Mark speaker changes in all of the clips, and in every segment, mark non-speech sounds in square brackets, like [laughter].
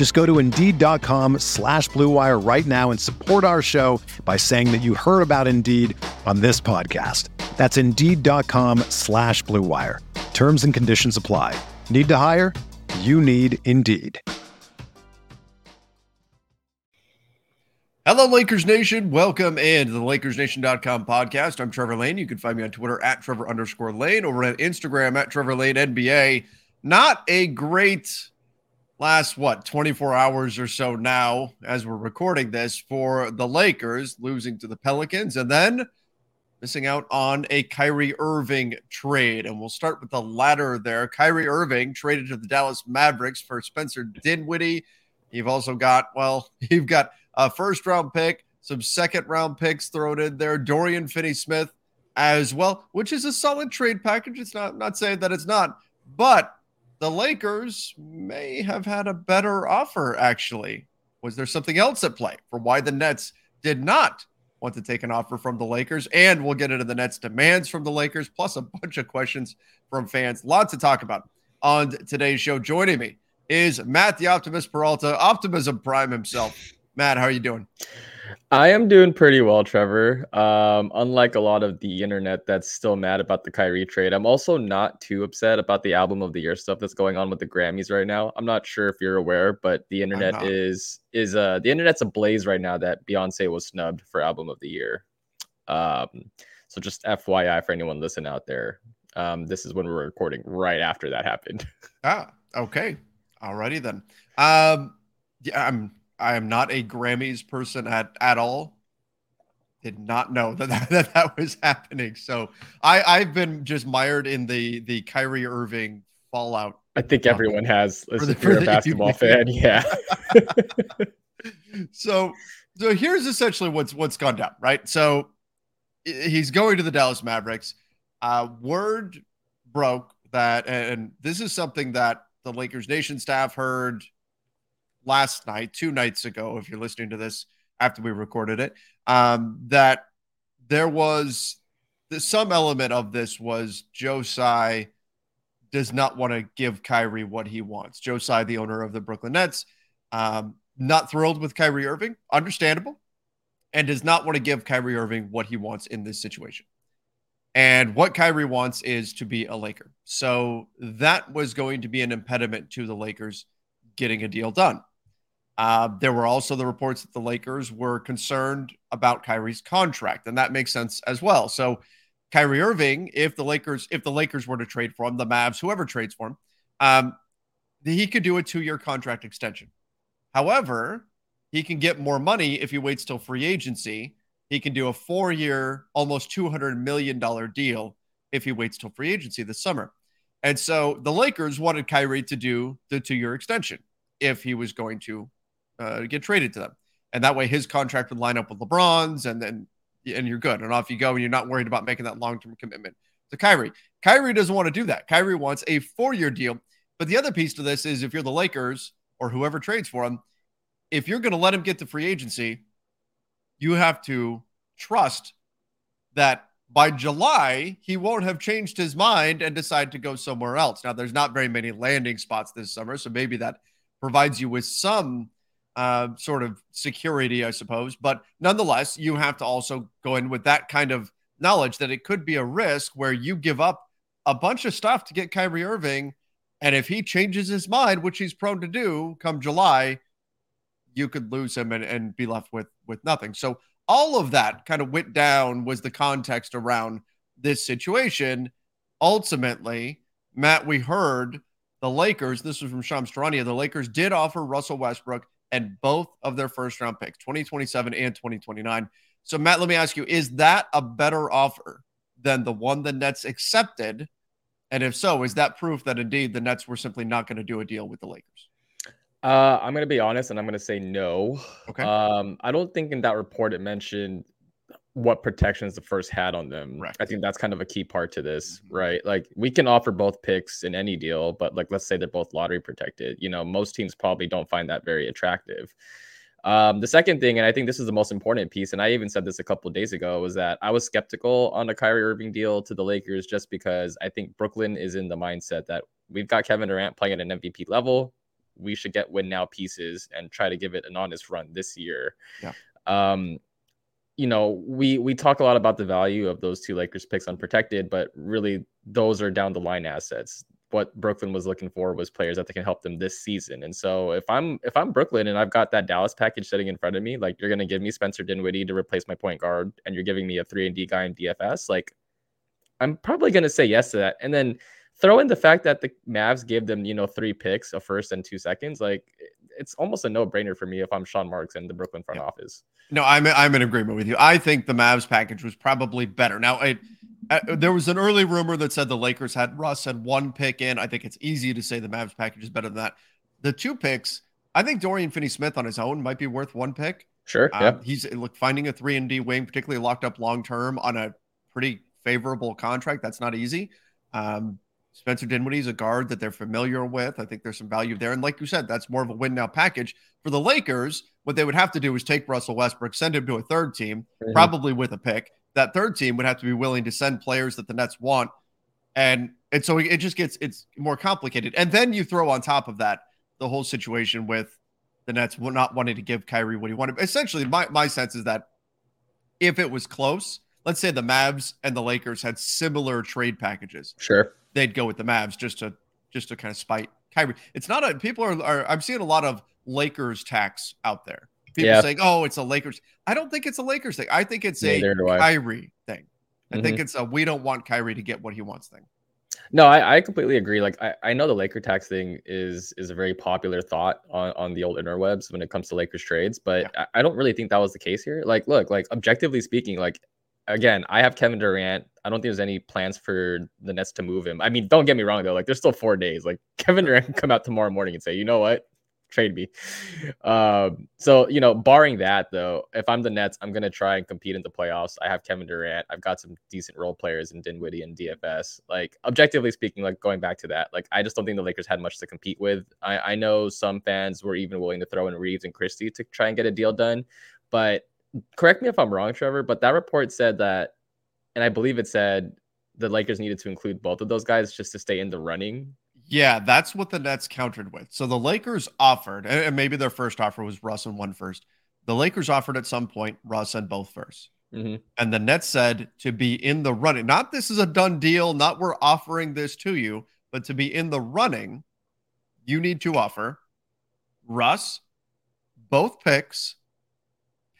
Speaker 1: Just go to Indeed.com slash BlueWire right now and support our show by saying that you heard about Indeed on this podcast. That's Indeed.com slash BlueWire. Terms and conditions apply. Need to hire? You need Indeed.
Speaker 2: Hello, Lakers Nation. Welcome in to the LakersNation.com podcast. I'm Trevor Lane. You can find me on Twitter at Trevor underscore Lane, over at Instagram at Trevor Lane NBA. Not a great last, what, 24 hours or so now as we're recording this for the Lakers, losing to the Pelicans and then missing out on a Kyrie Irving trade. And we'll start with the latter there. Kyrie Irving traded to the Dallas Mavericks for Spencer Dinwiddie. You've also got, well, [laughs] you've got a first round pick, some second round picks thrown in there, Dorian Finney Smith as well, which is a solid trade package. It's not not saying that it's not, but the Lakers may have had a better offer actually. Was there something else at play for why the Nets did not want to take an offer from the Lakers? And we'll get into the Nets' demands from the Lakers, plus a bunch of questions from fans. Lots to talk about on today's show. Joining me is Matt the Optimist Peralta, Optimism Prime himself. Matt, how are you doing?
Speaker 3: I am doing pretty well, Trevor. Um, unlike a lot of the internet that's still mad about the Kyrie trade, I'm also not too upset about the album of the year stuff that's going on with the Grammys right now. I'm not sure if you're aware, but the internet is is uh the internet's ablaze right now that Beyonce was snubbed for album of the year. Um, so just FYI for anyone listening out there, um, this is when we're recording right after that happened. [laughs]
Speaker 2: Ah, okay, alrighty then. Um, yeah, I'm I am not a Grammys person at at all. Did not know [laughs] that that, that, that was happening. So I I've been just mired in the the Kyrie Irving fallout.
Speaker 3: I think everyone has. The, if you're a basketball fan, [laughs] yeah. [laughs]
Speaker 2: so so here's essentially what's what's gone down, right? So he's going to the Dallas Mavericks. Uh, word broke that, and this is something that the Lakers Nation staff heard last night, two nights ago, if you're listening to this after we recorded it, um, that there was some element of this was Joe Tsai does not want to give Kyrie what he wants. Joe Tsai, the owner of the Brooklyn Nets, um, not thrilled with Kyrie Irving, understandable, and does not want to give Kyrie Irving what he wants in this situation. And what Kyrie wants is to be a Laker. So that was going to be an impediment to the Lakers getting a deal done. Uh, there were also the reports that the Lakers were concerned about Kyrie's contract, and that makes sense as well. So, Kyrie Irving, if the Lakers, if the Lakers were to trade for him, the Mavs, whoever trades for him, um, he could do a two-year contract extension. However, he can get more money if he waits till free agency. He can do a four-year, almost two hundred million dollar deal if he waits till free agency this summer. And so the Lakers wanted Kyrie to do the two-year extension if he was going to uh, get traded to them. And that way his contract would line up with LeBron's and then and you're good. And off you go and you're not worried about making that long-term commitment to Kyrie. Kyrie doesn't want to do that. Kyrie wants a four-year deal. But the other piece to this is if you're the Lakers or whoever trades for him, if you're going to let him get to free agency, you have to trust that by July, he won't have changed his mind and decide to go somewhere else. Now, there's not very many landing spots this summer, so maybe that provides you with some uh, sort of security, I suppose. But nonetheless, you have to also go in with that kind of knowledge that it could be a risk where you give up a bunch of stuff to get Kyrie Irving. And if he changes his mind, which he's prone to do come July, you could lose him and, and be left with with nothing. So all of that kind of went down was the context around this situation. Ultimately, Matt, we heard the Lakers, this was from Shams Charania, the Lakers did offer Russell Westbrook and both of their first round picks, 2027 and 2029. So, Matt, let me ask you, is that a better offer than the one the Nets accepted? And if so, is that proof that indeed the Nets were simply not going to do a deal with the Lakers?
Speaker 3: Uh, I'm going to be honest and I'm going to say no.
Speaker 2: Okay.
Speaker 3: Um, I don't think in that report it mentioned what protections the first had on them.
Speaker 2: Right.
Speaker 3: I think that's kind of a key part to this,
Speaker 2: Mhm.
Speaker 3: right? Like we can offer both picks in any deal, but like let's say they're both lottery protected. You know, most teams probably don't find that very attractive. Um, the second thing, and I think this is the most important piece, and I even said this a couple of days ago, was that I was skeptical on the Kyrie Irving deal to the Lakers just because I think Brooklyn is in the mindset that we've got Kevin Durant playing at an MVP level. We should get win now pieces and try to give it an honest run this year.
Speaker 2: Yeah.
Speaker 3: Um, you know, we we talk a lot about the value of those two Lakers picks unprotected, but really those are down the line assets. What Brooklyn was looking for was players that they can help them this season. And so if I'm if I'm Brooklyn and I've got that Dallas package sitting in front of me, like you're gonna give me Spencer Dinwiddie to replace my point guard, and you're giving me a three and D guy in DFS, like I'm probably gonna say yes to that. And then throw in the fact that the Mavs gave them, you know, three picks, a first and two seconds, like it's almost a no-brainer for me if I'm Sean Marks and the Brooklyn front
Speaker 2: Yeah.
Speaker 3: office.
Speaker 2: No, I'm I'm in agreement with you. I think the Mavs package was probably better. Now, it, uh, there was an early rumor that said the Lakers had Russ had one pick in. I think it's easy to say the Mavs package is better than that. The two picks, I think Dorian Finney-Smith on his own might be worth one pick.
Speaker 3: Sure.
Speaker 2: Um,
Speaker 3: yeah.
Speaker 2: he's look finding a three and D wing, particularly locked up long term on a pretty favorable contract. That's not easy. Um, Spencer Dinwiddie's a guard that they're familiar with. I think there's some value there. And like you said, that's more of a win now package for the Lakers. What they would have to do is take Russell Westbrook, send him to a third team,
Speaker 3: Mhm.
Speaker 2: probably with a pick. That third team would have to be willing to send players that the Nets want. And and so it just gets it's more complicated. And then you throw on top of that the whole situation with the Nets not wanting to give Kyrie what he wanted. Essentially, my, my sense is that if it was close, let's say the Mavs and the Lakers had similar trade packages,
Speaker 3: Sure.
Speaker 2: They'd go with the Mavs just to just to kind of spite Kyrie. It's not a people are, are I'm seeing a lot of Lakers tax out there. People
Speaker 3: Yeah.
Speaker 2: saying, "Oh, it's a Lakers." I don't think it's a Lakers thing. I think it's a
Speaker 3: Neither I.
Speaker 2: Kyrie thing. I
Speaker 3: Mhm.
Speaker 2: think it's a we don't want Kyrie to get what he wants thing.
Speaker 3: No, I, I completely agree. Like I, I know the Laker tax thing is is a very popular thought on, on the old interwebs when it comes to Lakers trades, but I, I don't really think that was the case here. Like, look, like objectively speaking, like again, I have Kevin Durant. I don't think there's any plans for the Nets to move him. I mean, don't get me wrong though, like there's still four days. Like [laughs] Kevin Durant can come out tomorrow morning and say, you know what? Trade me. Um, so you know, barring that though, if I'm the Nets, I'm gonna try and compete in the playoffs. I have Kevin Durant. I've got some decent role players in Dinwiddie and DFS. Like objectively speaking, like going back to that, like I just don't think the Lakers had much to compete with. I, I know some fans were even willing to throw in Reaves and Christie to try and get a deal done, but correct me if I'm wrong, Trevor, but that report said that, and I believe it said the Lakers needed to include both of those guys just to stay in the running.
Speaker 2: Yeah, that's what the Nets countered with. So the Lakers offered, and maybe their first offer was Russ and one first. The Lakers offered at some point Russ and both first.
Speaker 3: Mhm.
Speaker 2: And the Nets said to be in the running, not this is a done deal, not we're offering this to you, but to be in the running, you need to offer Russ, both picks,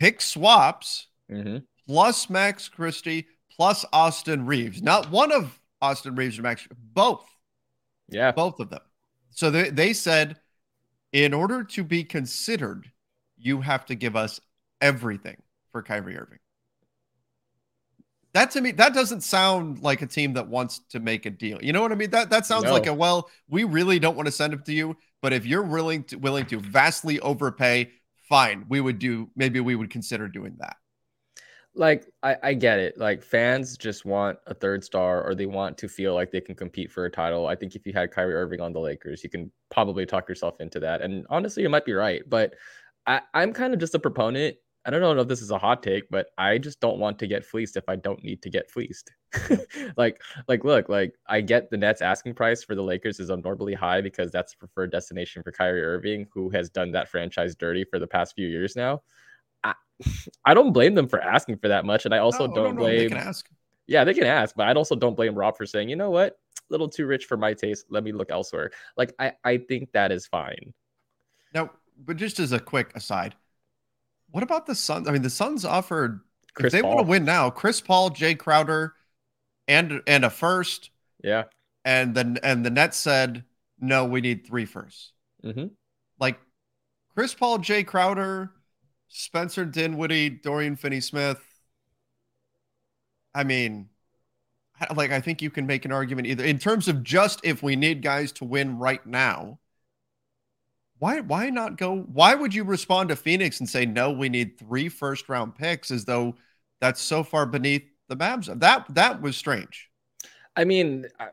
Speaker 2: pick swaps,
Speaker 3: Mhm.
Speaker 2: plus Max Christie, plus Austin Reaves. Not one of Austin Reaves or Max, both
Speaker 3: Yeah.
Speaker 2: both of them. So they, they said, in order to be considered, you have to give us everything for Kyrie Irving. That to me, that doesn't sound like a team that wants to make a deal. You know what I mean? That that sounds
Speaker 3: No.
Speaker 2: like a well, we really don't want to send it to you, but if you're willing to willing to vastly overpay, fine, we would do maybe we would consider doing that.
Speaker 3: like I, I get it. Like fans just want a third star or they want to feel like they can compete for a title. I think if you had kyrie irving on the lakers you can probably talk yourself into that. And honestly you might be right but I, i'm kind of just a proponent i don't know if this is a hot take but i just don't want to get fleeced if i don't need to get fleeced [laughs] like like look like i get the nets asking price for the lakers is abnormally high because that's the preferred destination for kyrie irving who has done that franchise dirty for the past few years now I, [sighs] I don't blame them for asking for that much, and I also oh,
Speaker 2: No,
Speaker 3: don't
Speaker 2: no, no, They
Speaker 3: blame.
Speaker 2: can ask.
Speaker 3: Yeah, they can ask, but I also don't blame Rob for saying, you know what, a little too rich for my taste. Let me look elsewhere. Like I, I think that is fine.
Speaker 2: Now, but just as a quick aside, what about the Suns? I mean, the Suns offered
Speaker 3: Chris
Speaker 2: if they want to win now, Chris Paul, Jae Crowder, and and a first.
Speaker 3: Yeah.
Speaker 2: And then and the Nets said, no, we need three firsts.
Speaker 3: Mm-hmm.
Speaker 2: Like Chris Paul, Jae Crowder, Spencer Dinwiddie, Dorian Finney Smith. I mean, like I think you can make an argument either in terms of just if we need guys to win right now. Why why not go? Why would you respond to Phoenix and say no? We need three first round picks, as though that's so far beneath the Mavs. That that was strange.
Speaker 3: I mean, I,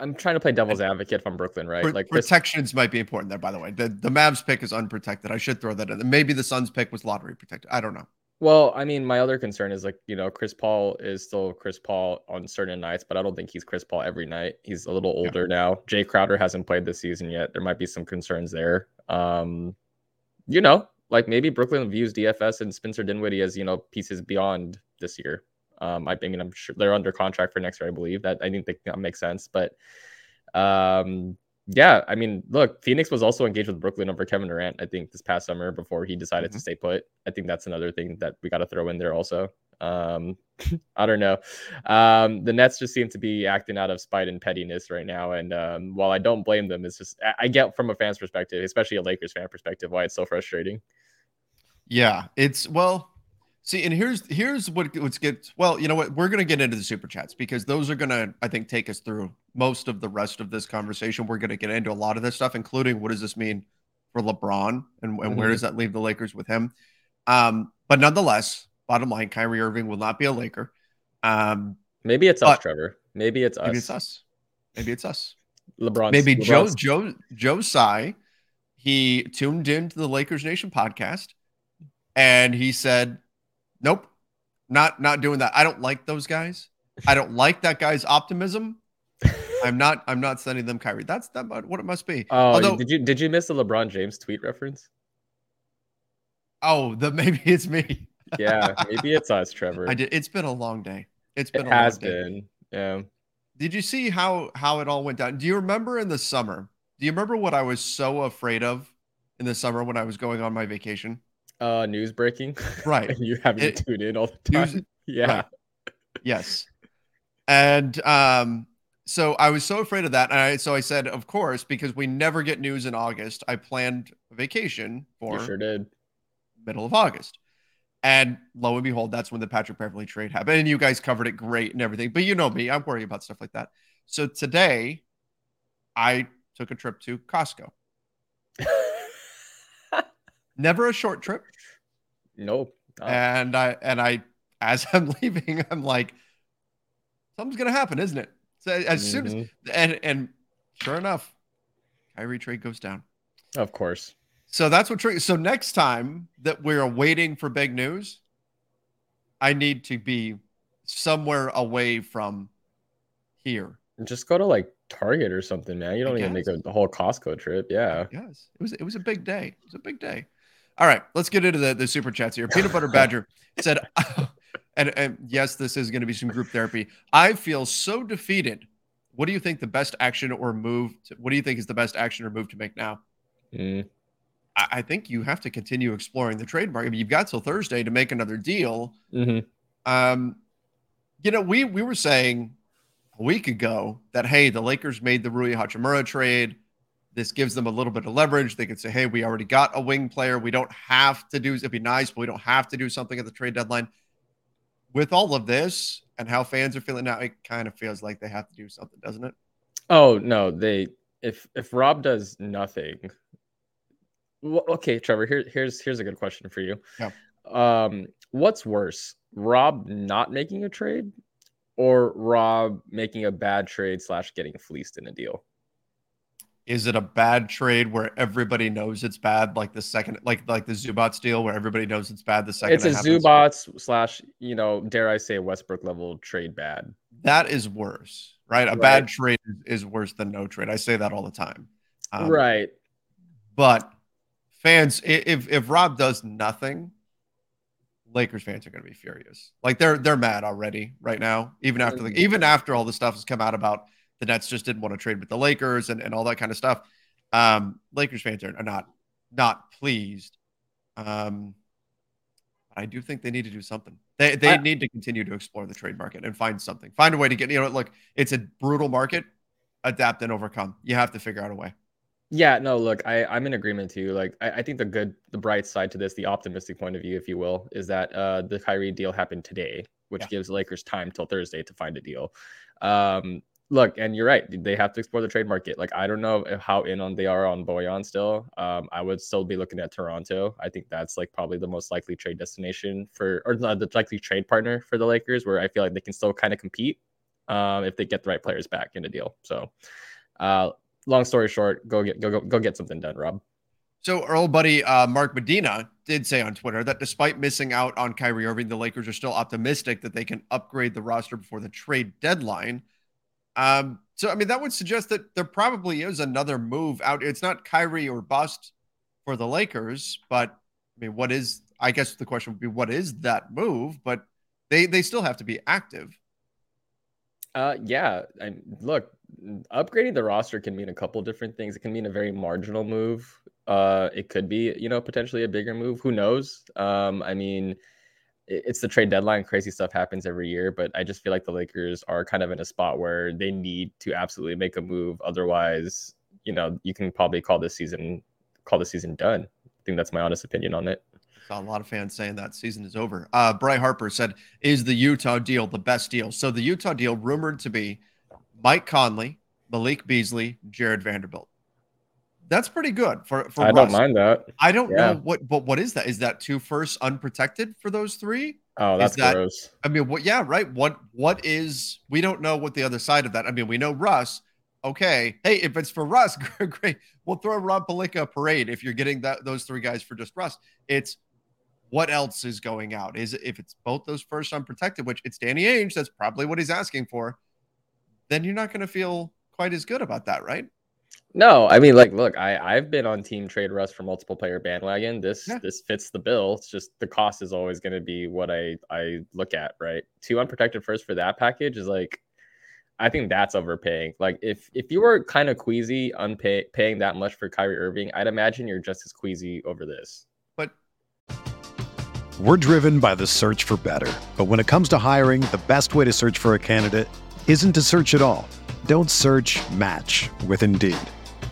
Speaker 3: am trying to play devil's advocate from Brooklyn, right?
Speaker 2: like protections Chris... might be important there. By the way, the the Mavs pick is unprotected. I should throw that in. Maybe the Suns pick was lottery protected. I don't know.
Speaker 3: Well, I mean, my other concern is like, you know, Chris Paul is still Chris Paul on certain nights, but I don't think he's Chris Paul every night. He's a little older yeah. now. Jae Crowder hasn't played this season yet. There might be some concerns there. Um, you know, like maybe Brooklyn views DFS and Spencer Dinwiddie as, you know, pieces beyond this year. Um, I mean, I'm sure they're under contract for next year, I believe. That I think that makes sense. But um, yeah, I mean, look, Phoenix was also engaged with Brooklyn over Kevin Durant, I think, this past summer before he decided mm-hmm. to stay put. I think that's another thing that we got to throw in there also. Um, [laughs] I don't know. Um, the Nets just seem to be acting out of spite and pettiness right now. And um, while I don't blame them, it's just, I get from a fan's perspective, especially a Lakers fan perspective, why it's so frustrating.
Speaker 2: Yeah, it's, well, See, and here's here's what let's get. Well, you know what? We're gonna get into the super chats because those are gonna, I think, take us through most of the rest of this conversation. We're gonna get into a lot of this stuff, including what does this mean for LeBron and, and mm-hmm. where does that leave the Lakers with him? Um, but nonetheless, bottom line, Kyrie Irving will not be a Laker. Um,
Speaker 3: maybe it's us, Trevor. Maybe it's us.
Speaker 2: Maybe it's us. Maybe it's us.
Speaker 3: LeBron.
Speaker 2: Maybe LeBron's. Joe Joe Joe Tsai. He tuned into the Lakers Nation podcast, and he said Nope. Not not doing that. I don't like those guys. I don't [laughs] like that guy's optimism. I'm not I'm not sending them Kyrie. That's that what it must be.
Speaker 3: Oh, Although, did you did you miss the LeBron James tweet reference?
Speaker 2: Oh, the [laughs] maybe it's me.
Speaker 3: yeah, [laughs] maybe it's us, Trevor.
Speaker 2: I did. It's been a long day. It's been.
Speaker 3: It has been. Yeah.
Speaker 2: Did you see how how it all went down? Do you remember in the summer? Do you remember what I was so afraid of in the summer when I was going on my vacation?
Speaker 3: Uh news breaking.
Speaker 2: Right. [laughs]
Speaker 3: And you having it, to tune in all the time. News, [laughs] yeah. Right.
Speaker 2: yes. And um so i was so afraid of that. And i so i said of course because we never get news in august. I planned a vacation for
Speaker 3: you sure did.
Speaker 2: middle of august. And lo and behold that's when the patrick beverley trade happened. And you guys covered it great and everything but you know me i'm worried about stuff like that. So today i took a trip to costco [laughs] Never a short trip.
Speaker 3: Nope.
Speaker 2: And I and I as [laughs] I'm leaving, I'm like, something's gonna happen, isn't it? So as mm-hmm. soon as mm-hmm. and and sure enough, Kyrie trade goes down.
Speaker 3: Of course.
Speaker 2: So that's what so next time that we're waiting for big news, I need to be somewhere away from here.
Speaker 3: And just go to like Target or something, man. You don't even make a, the whole Costco trip. Yeah.
Speaker 2: Yes. It was it was a big day. It was a big day. All right, let's get into the, the super chats here. Peanut Butter [laughs] Badger said, [laughs] and, and yes, this is going to be some group therapy. I feel so defeated. What do you think the best action or move? To, what do you think is the best action or move to make now? Mm. I, I, think you have to continue exploring the trade market. I mean, you've got till Thursday to make another deal. Mm-hmm. Um, you know, we we were saying a week ago that hey, the Lakers made the Rui Hachimura trade this gives them a little bit of leverage. They could say, hey, we already got a wing player. We don't have to do, it'd be nice, but we don't have to do something at the trade deadline. With all of this and how fans are feeling now, it kind of feels like they have to do something, doesn't it?
Speaker 3: Oh, no. They, if, if Rob does nothing, well, okay, Trevor, here, here's, here's a good question for you.
Speaker 2: Yeah.
Speaker 3: Um, what's worse, Rob not making a trade or Rob making a bad trade slash getting fleeced in a deal?
Speaker 2: Is it a bad trade where everybody knows it's bad, like the second, like like the Zubac deal, where everybody knows it's bad the second?
Speaker 3: It's a it Zubac slash, you know, dare I say, Westbrook level trade bad.
Speaker 2: That is worse, right? A right. bad trade is worse than no trade. I say that all the time.
Speaker 3: Um, right.
Speaker 2: But fans, if if Rob does nothing, Lakers fans are going to be furious. Like they're they're mad already right now. Even after the even after all the stuff has come out about the Nets just didn't want to trade with the Lakers and, and all that kind of stuff. Um, Lakers fans are, are not not pleased. Um, I do think they need to do something. They they I, need to continue to explore the trade market and find something. Find a way to get, you know, look, it's a brutal market. Adapt and overcome. You have to figure out a way.
Speaker 3: Yeah, no, look, I, I'm in agreement too. Like, I, I think the good, the bright side to this, the optimistic point of view, if you will, is that uh, the Kyrie deal happened today, which yeah. gives Lakers time till Thursday to find a deal. Um, look, and you're right. They have to explore the trade market. Like, I don't know how in on they are on Bojan still. Um, I would still be looking at Toronto. I think that's like probably the most likely trade destination for, or not the likely trade partner for the Lakers, where I feel like they can still kind of compete um, if they get the right players back in a deal. So, uh, long story short, go get go go, go get something done, Rob.
Speaker 2: So old buddy uh, Mark Medina did say on Twitter that despite missing out on Kyrie Irving, the Lakers are still optimistic that they can upgrade the roster before the trade deadline. Um, so I mean, that would suggest that there probably is another move out. It's not Kyrie or bust for the Lakers, but I mean, what is? I guess the question would be, what is that move? But they they still have to be active.
Speaker 3: Uh, yeah. And look, upgrading the roster can mean a couple different things. It can mean a very marginal move. Uh, it could be, you know, potentially a bigger move. Who knows? Um, I mean it's the trade deadline. Crazy stuff happens every year, but I just feel like the Lakers are kind of in a spot where they need to absolutely make a move. Otherwise, you know, you can probably call this season call the season done. I think that's my honest opinion on it.
Speaker 2: Saw a lot of fans saying that season is over. Uh, Bry Harper said, "Is the Utah deal the best deal?" So the Utah deal rumored to be Mike Conley, Malik Beasley, Jarred Vanderbilt. That's pretty good for for.
Speaker 3: I Russ. don't mind that.
Speaker 2: I don't yeah. know what, but what is that? Is that two firsts unprotected for those three?
Speaker 3: Oh, that's that, gross.
Speaker 2: I mean, what? Yeah, right. What? What is? We don't know what the other side of that. I mean, we know Russ. Okay, hey, if it's for Russ, [laughs] great. We'll throw Rob Pelinka a parade if you're getting that those three guys for just Russ. It's what else is going out? Is if it's both those first unprotected, which it's Danny Ainge, that's probably what he's asking for. Then you're not going to feel quite as good about that, right?
Speaker 3: No, I mean, like, look, I I've been on Team Trade Russ for multiple player bandwagon. This yeah. this fits the bill. It's just the cost is always going to be what I I look at, right? Two unprotected first for that package is like, I think that's overpaying. Like, if if you were kind of queasy unpay paying that much for Kyrie Irving, I'd imagine you're just as queasy over this.
Speaker 2: But
Speaker 1: we're driven by the search for better. But when it comes to hiring, the best way to search for a candidate isn't to search at all. Don't search. Match with Indeed.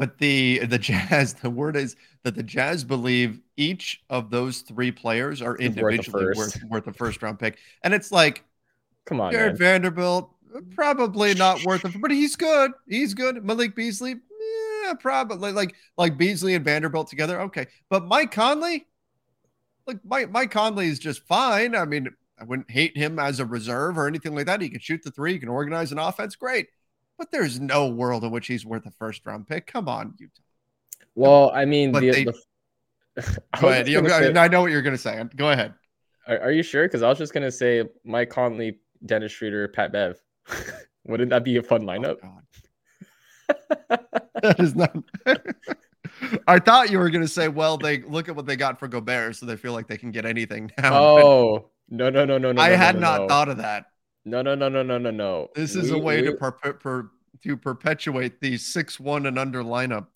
Speaker 2: But the the Jazz, the word is that the Jazz believe each of those three players are individually worth, worth, worth a first round pick, and it's like,
Speaker 3: come on,
Speaker 2: Jarred Vanderbilt, probably not worth it, but he's good. He's good. Malik Beasley, yeah, probably like like Beasley and Vanderbilt together. Okay, but Mike Conley, like Mike Mike Conley is just fine. I mean, I wouldn't hate him as a reserve or anything like that. He can shoot the three, he can organize an offense, great but there's no world in which he's worth a first round pick. Come on, Utah.
Speaker 3: Well, I mean, the,
Speaker 2: they, the, [laughs] go ahead. Say, I know what you're going to say. Go ahead.
Speaker 3: Are, are you sure? Because I was just going to say Mike Conley, Dennis Schroeder, Pat Bev. [laughs] Wouldn't that be a fun lineup?
Speaker 2: Oh, that is not. [laughs] I thought you were going to say, well, they look at what they got for Gobert, so they feel like they can get anything now.
Speaker 3: Oh, no, no, no, no, no.
Speaker 2: I
Speaker 3: no,
Speaker 2: had
Speaker 3: no,
Speaker 2: not
Speaker 3: no.
Speaker 2: thought of that.
Speaker 3: No, no, no, no, no, no, no.
Speaker 2: This is we, a way we, to per, per, to perpetuate the six one and under lineup.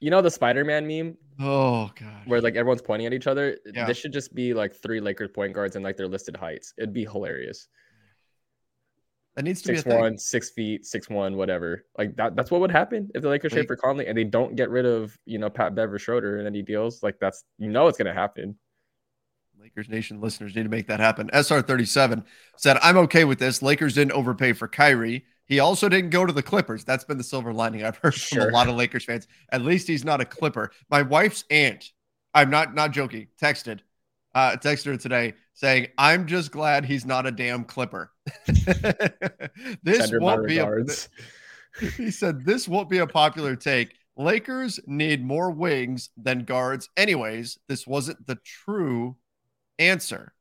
Speaker 3: You know the Spider-Man meme?
Speaker 2: Oh god.
Speaker 3: Where like everyone's pointing at each other. Yeah. This should just be like three Lakers point guards and like their listed heights. It'd be hilarious.
Speaker 2: That needs to
Speaker 3: six
Speaker 2: be
Speaker 3: one, six feet, six one, whatever. Like that. That's what would happen if the Lakers trade for Conley and they don't get rid of you know Pat Bev or Schroeder and any deals. Like that's you know it's gonna happen.
Speaker 2: Lakers Nation listeners need to make that happen. SR37 said, I'm okay with this. Lakers didn't overpay for Kyrie. He also didn't go to the Clippers. That's been the silver lining I've heard sure. from a lot of Lakers fans. At least he's not a Clipper. My wife's aunt, I'm not not joking, texted, uh, texted her today saying, I'm just glad he's not a damn Clipper. [laughs] this won't be a, [laughs] he said this won't be a popular take. Lakers need more wings than guards. Anyways, this wasn't the true answer.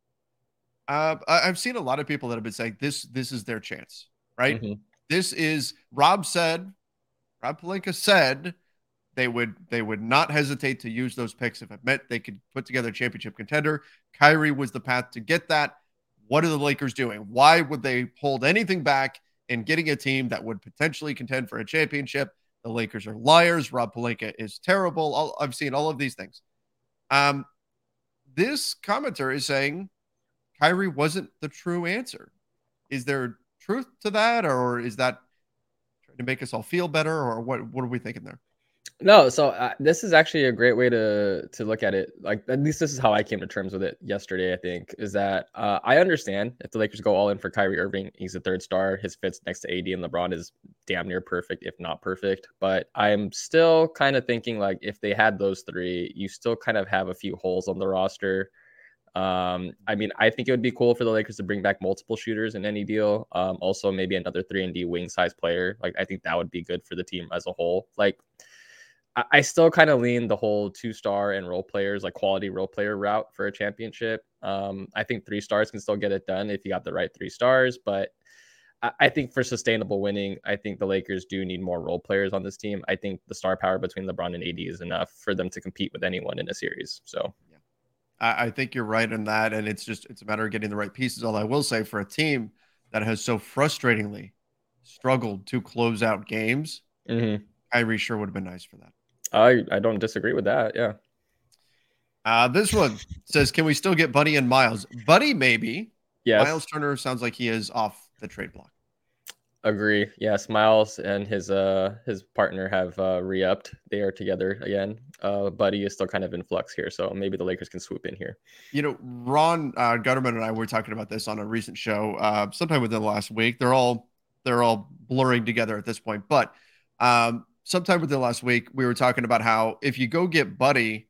Speaker 2: Uh, I've seen a lot of people that have been saying this. This is their chance, right? Mm-hmm. This is Rob said. Rob Pelinka said they would they would not hesitate to use those picks if it meant they could put together a championship contender. Kyrie was the path to get that. What are the Lakers doing? Why would they hold anything back in getting a team that would potentially contend for a championship? The Lakers are liars. Rob Pelinka is terrible. All, I've seen all of these things. Um, this commenter is saying Kyrie wasn't the true answer. Is there truth to that, or is that trying to make us all feel better, or what? What are we thinking there?
Speaker 3: No, so uh, this is actually a great way to to look at it. Like at least this is how I came to terms with it yesterday. I think is that uh, I understand if the Lakers go all in for Kyrie Irving, he's a third star. His fits next to AD and LeBron is damn near perfect, if not perfect. But I'm still kind of thinking like if they had those three, you still kind of have a few holes on the roster. Um, I mean, I think it would be cool for the Lakers to bring back multiple shooters in any deal. Um, also maybe another three and D wing size player. Like I think that would be good for the team as a whole. Like I, still kind of lean the whole two star and role players, like quality role player route for a championship. Um, I think three stars can still get it done if you got the right three stars, but I, I think for sustainable winning, I think the Lakers do need more role players on this team. I think the star power between LeBron and AD is enough for them to compete with anyone in a series. So,
Speaker 2: yeah. I, I think you're right in that, and it's just it's a matter of getting the right pieces. All I will say for a team that has so frustratingly struggled to close out games, mm-hmm. Kyrie sure would have been nice for that.
Speaker 3: I I don't disagree with that. Yeah.
Speaker 2: Uh, this one says, "Can we still get Buddy and Miles? Buddy, maybe.
Speaker 3: Yeah.
Speaker 2: Miles Turner sounds like he is off the trade block.
Speaker 3: Agree. Yes, Miles and his uh his partner have uh re-upped. They are together again. Uh, Buddy is still kind of in flux here, so maybe the Lakers can swoop in here.
Speaker 2: You know, Ron uh, Gutterman and I were talking about this on a recent show, uh, sometime within the last week. They're all they're all blurring together at this point, but um, sometime within the last week, we were talking about how if you go get Buddy,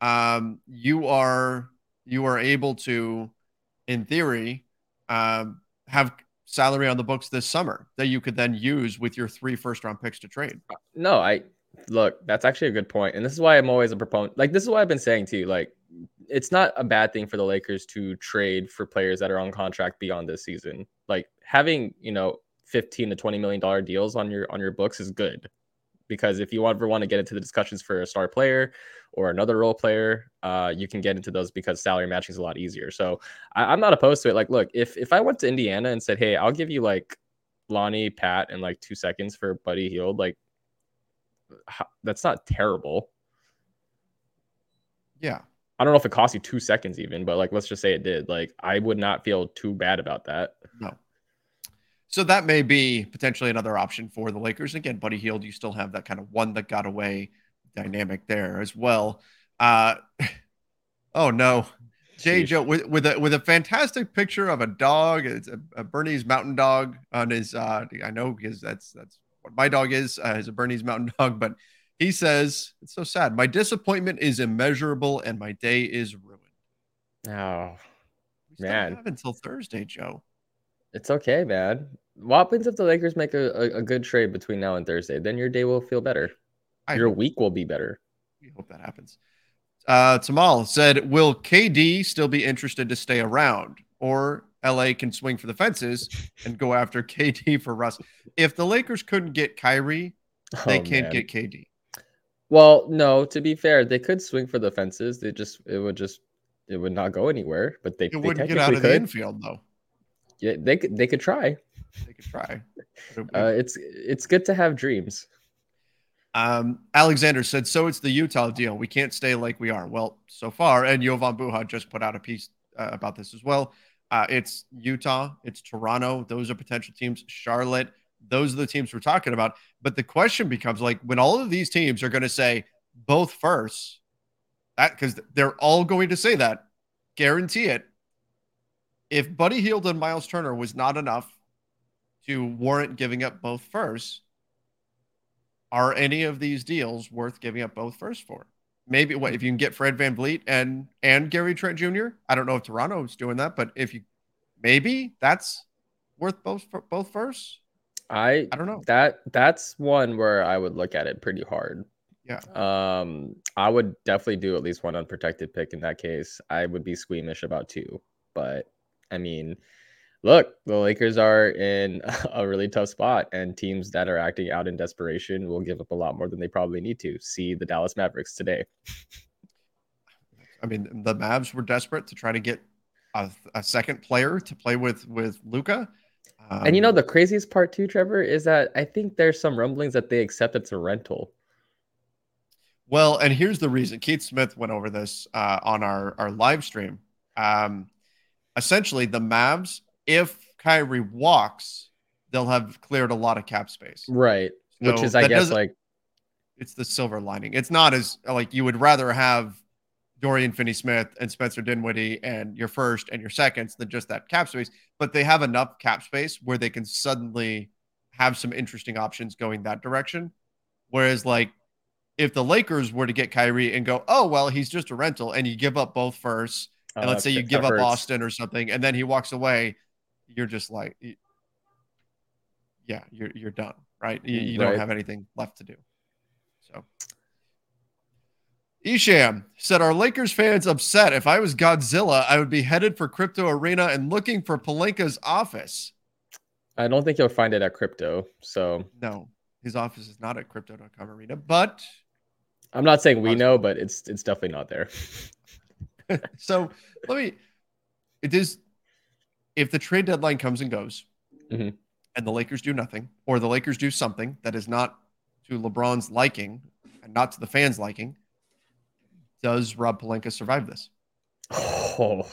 Speaker 2: um, you are you are able to, in theory, um, have salary on the books this summer that you could then use with your three first round picks to trade.
Speaker 3: No, I look, that's actually a good. And this is why I'm always a proponent. Like this is what I've been saying to you. Like it's not a bad thing for the Lakers to trade for players that are on contract beyond this season. Like having, you know, 15 to 20 million dollar deals on your on your books is good because if you ever want to get into the discussions for a star player or another role player, uh, you can get into those because salary matching is a lot easier. So I, am not opposed to it. Like, look, if if I went to Indiana and said, "Hey, I'll give you like Lonnie, Pat, and like two seconds for Buddy Hield," like that's not terrible.
Speaker 2: Yeah.
Speaker 3: I don't know if it cost you two seconds even, but like let's just say it did. Like I would not feel too bad about that.
Speaker 2: No. So that may be potentially another option for the Lakers. Again, Buddy Hield, you still have that kind of one that got away dynamic there as well. Uh, [laughs] oh no, [laughs] Jay Joe with, with a with a fantastic picture of a dog. It's a, a Bernese Mountain Dog on his. Uh, I know because that's that's what my dog is. Uh, is a Bernese Mountain [laughs] Dog, but he says it's so sad. My disappointment is immeasurable, and my day is ruined.
Speaker 3: Oh man,
Speaker 2: until Thursday, Joe.
Speaker 3: It's okay, man. What happens if the Lakers make a, a, a, good trade between now and Thursday? Then your day will feel better. I your hope. week will be better.
Speaker 2: We hope that happens. Uh, Tamal said, Will KD still be interested to stay around? Or LA can swing for the fences and go after [laughs] KD for Russ. If the Lakers couldn't get Kyrie, [laughs] they oh, can't man. get KD.
Speaker 3: Well, no, to be fair, they could swing for the fences. They just it would just it would not go anywhere. But they,
Speaker 2: it
Speaker 3: they
Speaker 2: wouldn't get out of could. the infield though.
Speaker 3: Yeah, they could they could try.
Speaker 2: They could try. [laughs]
Speaker 3: uh, it's it's good to have dreams.
Speaker 2: Um, Alexander said, "So it's the Utah deal. We can't stay like we are." Well, so far, and Jovan Buha just put out a piece uh, about this as well. Uh, it's Utah, it's Toronto. Those are potential teams. Charlotte. Those are the teams we're talking about. But the question becomes like when all of these teams are going to say both first, that because they're all going to say that guarantee it. If Buddy Hield and Miles Turner was not enough to warrant giving up both firsts, are any of these deals worth giving up both firsts for? Maybe what if you can get Fred VanVleet and and Gary Trent Jr. I don't know if Toronto's doing that, but if you maybe that's worth both both firsts.
Speaker 3: I
Speaker 2: I don't know.
Speaker 3: That that's one where I would look at it pretty hard.
Speaker 2: Yeah.
Speaker 3: Um, I would definitely do at least one unprotected pick in that case. I would be squeamish about two, but I mean, look, the Lakers are in [laughs] a really tough spot, and teams that are acting out in desperation will give up a lot more than they probably need to. See the Dallas Mavericks today.
Speaker 2: I mean, the Mavs were desperate to try to get a, a second player to play with with Luka.
Speaker 3: Um, and you know the craziest part too, Trevor, is that I think there's some rumblings that they accept it's a rental.
Speaker 2: Well, and here's the reason. Keith Smith went over this uh, on our our live stream. Um, essentially, the Mavs if Kyrie walks, they'll have cleared a lot of cap space.
Speaker 3: Right. So Which is, I guess, like
Speaker 2: it's the silver lining. It's not as like you would rather have Dorian Finney Smith and Spencer Dinwiddie and your first and your seconds than just that cap space. But they have enough cap space where they can suddenly have some interesting options going that direction. Whereas, like, if the Lakers were to get Kyrie and go, oh, well, he's just a rental, and you give up both firsts, and uh, let's say you give up Austin or something, and then he walks away, you're just like, yeah, you're you're done, right? You, you right. don't have anything left to do. So, Isham said, "Are Lakers fans upset? If I was Godzilla, I would be headed for Crypto Arena and looking for Pelinka's office."
Speaker 3: I don't think you'll find it at Crypto. So
Speaker 2: no, his office is not at Crypto.com Arena, but
Speaker 3: I'm not saying we know, but it's it's definitely not there. [laughs] [laughs]
Speaker 2: so let me. It is if the trade deadline comes and goes, mm-hmm. and the Lakers do nothing, or the Lakers do something that is not to LeBron's liking and not to the fans' liking, does Rob Pelinka survive this?
Speaker 3: Oh,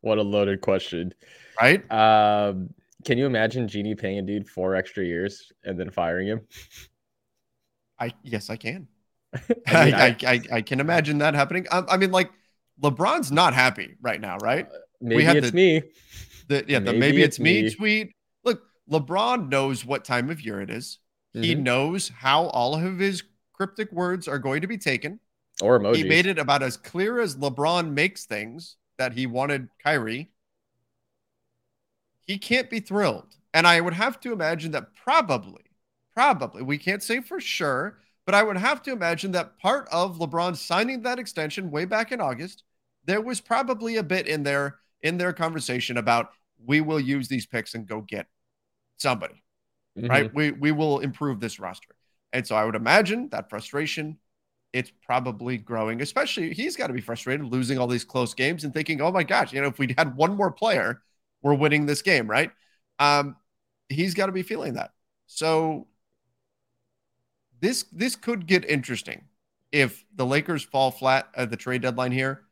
Speaker 3: what a loaded question,
Speaker 2: right?
Speaker 3: Um, can you imagine Jeanie paying a dude four extra years and then firing him?
Speaker 2: I yes, I can. [laughs] I, mean, I, I, I, I, can imagine that happening. I, I, mean, like LeBron's not happy right now, right? Uh,
Speaker 3: maybe we it's the, me.
Speaker 2: The, yeah, maybe, the maybe it's, it's me, me tweet. Look, LeBron knows what time of year it is. Mm-hmm. He knows how all of his cryptic words are going to be taken.
Speaker 3: Or emojis.
Speaker 2: He made it about as clear as LeBron makes things that he wanted Kyrie. He can't be thrilled. And I would have to imagine that probably, probably, we can't say for sure, but I would have to imagine that part of LeBron signing that extension way back in August, there was probably a bit in there in their conversation about we will use these picks and go get somebody, mm-hmm. right? We we will improve this roster. And so I would imagine that frustration, it's probably growing. Especially he's got to be frustrated losing all these close games and thinking, oh my gosh, you know, if we had one more player, we're winning this game, right? Um, he's got to be feeling that. So this this could get interesting if the Lakers fall flat at the trade deadline here.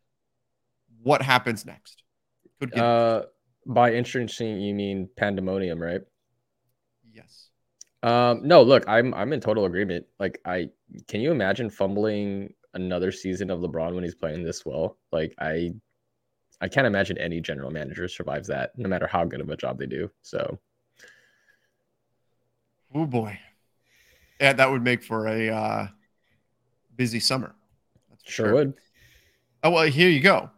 Speaker 2: What happens next?
Speaker 3: Uh, by interesting you mean pandemonium, right?
Speaker 2: Yes.
Speaker 3: Um, no, look, I'm I'm in total agreement. Like, I can you imagine fumbling another season of LeBron when he's playing this well? Like, I I can't imagine any general manager survives that, no matter how good of a job they do. So,
Speaker 2: oh boy, yeah, that would make for a uh, busy summer.
Speaker 3: sure, sure, would.
Speaker 2: Oh well, here you go.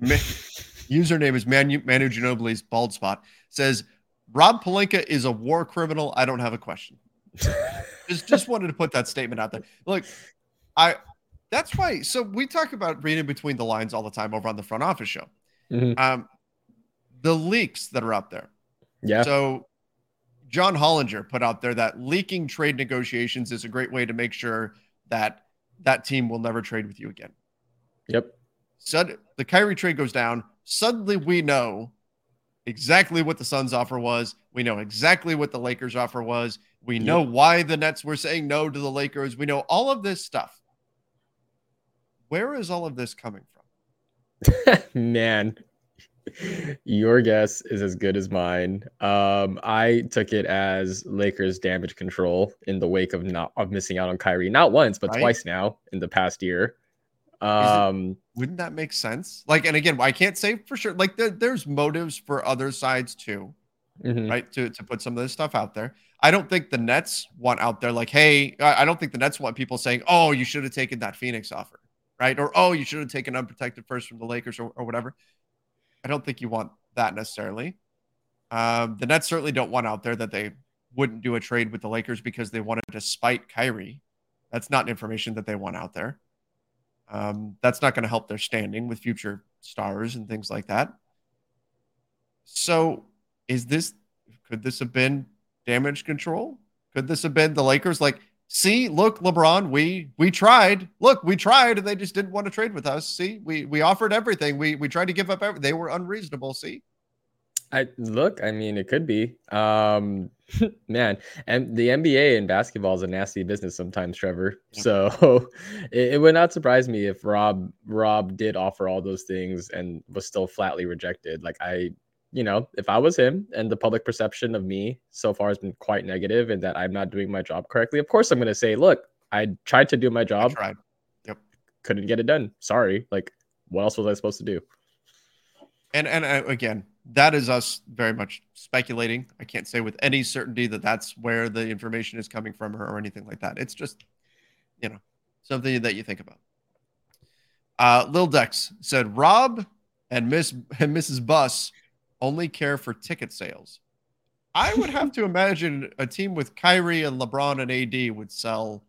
Speaker 2: Username is Manu, Manu Ginobili's bald spot. Says Rob Pelinka is a war criminal. I don't have a question. [laughs] just just wanted to put that statement out there. Look, I that's why. So we talk about reading between the lines all the time over on the front office show. Mm-hmm. Um, the leaks that are out there.
Speaker 3: Yeah.
Speaker 2: So John Hollinger put out there that leaking trade negotiations is a great way to make sure that that team will never trade with you again.
Speaker 3: Yep.
Speaker 2: So the Kyrie trade goes down. Suddenly we know exactly what the Suns offer was. We know exactly what the Lakers offer was. We know yep. why the Nets were saying no to the Lakers. We know all of this stuff. Where is all of this coming
Speaker 3: from? [laughs] Man, your guess is as good as mine. Um, I took it as Lakers damage control in the wake of not of missing out on Kyrie, not once but right? twice now in the past year. Um,
Speaker 2: wouldn't that make sense? Like, and again, I can't say for sure. Like, there, there's motives for other sides too, mm-hmm. right? To to put some of this stuff out there. I don't think the Nets want out there like, hey, I don't think the Nets want people saying, oh, you should have taken that Phoenix offer, right? Or oh, you should have taken unprotected first from the Lakers or, or whatever. I don't think you want that necessarily. Um, the Nets certainly don't want out there that they wouldn't do a trade with the Lakers because they wanted to spite Kyrie. That's not information that they want out there. Um, that's not going to help their standing with future stars and things like that. So, is this could this have been damage control? Could this have been the Lakers like, see, look, LeBron, we we tried. Look, we tried and they just didn't want to trade with us. See, we we offered everything. We we tried to give up everything. They were unreasonable. See?
Speaker 3: I look, I mean, it could be. Um man, and the NBA and basketball is a nasty business sometimes, Trevor. So [laughs] it, it, would not surprise me if Rob Rob did offer all those things and was still flatly rejected. Like I, you know, if I was him and the public perception of me so far has been quite negative and that I'm not doing my job correctly, of course I'm going to say, look, I tried to do my job.
Speaker 2: Yep.
Speaker 3: Couldn't get it done. Sorry. Like, what else was I supposed to do?
Speaker 2: And and uh, again, that is us very much speculating. I can't say with any certainty that that's where the information is coming from or, or anything like that. It's just, you know, something that you think about. Uh, Lil Dex said Rob and Miss and Mrs. Buss only care for ticket sales. I would have to imagine a team with Kyrie and LeBron and AD would sell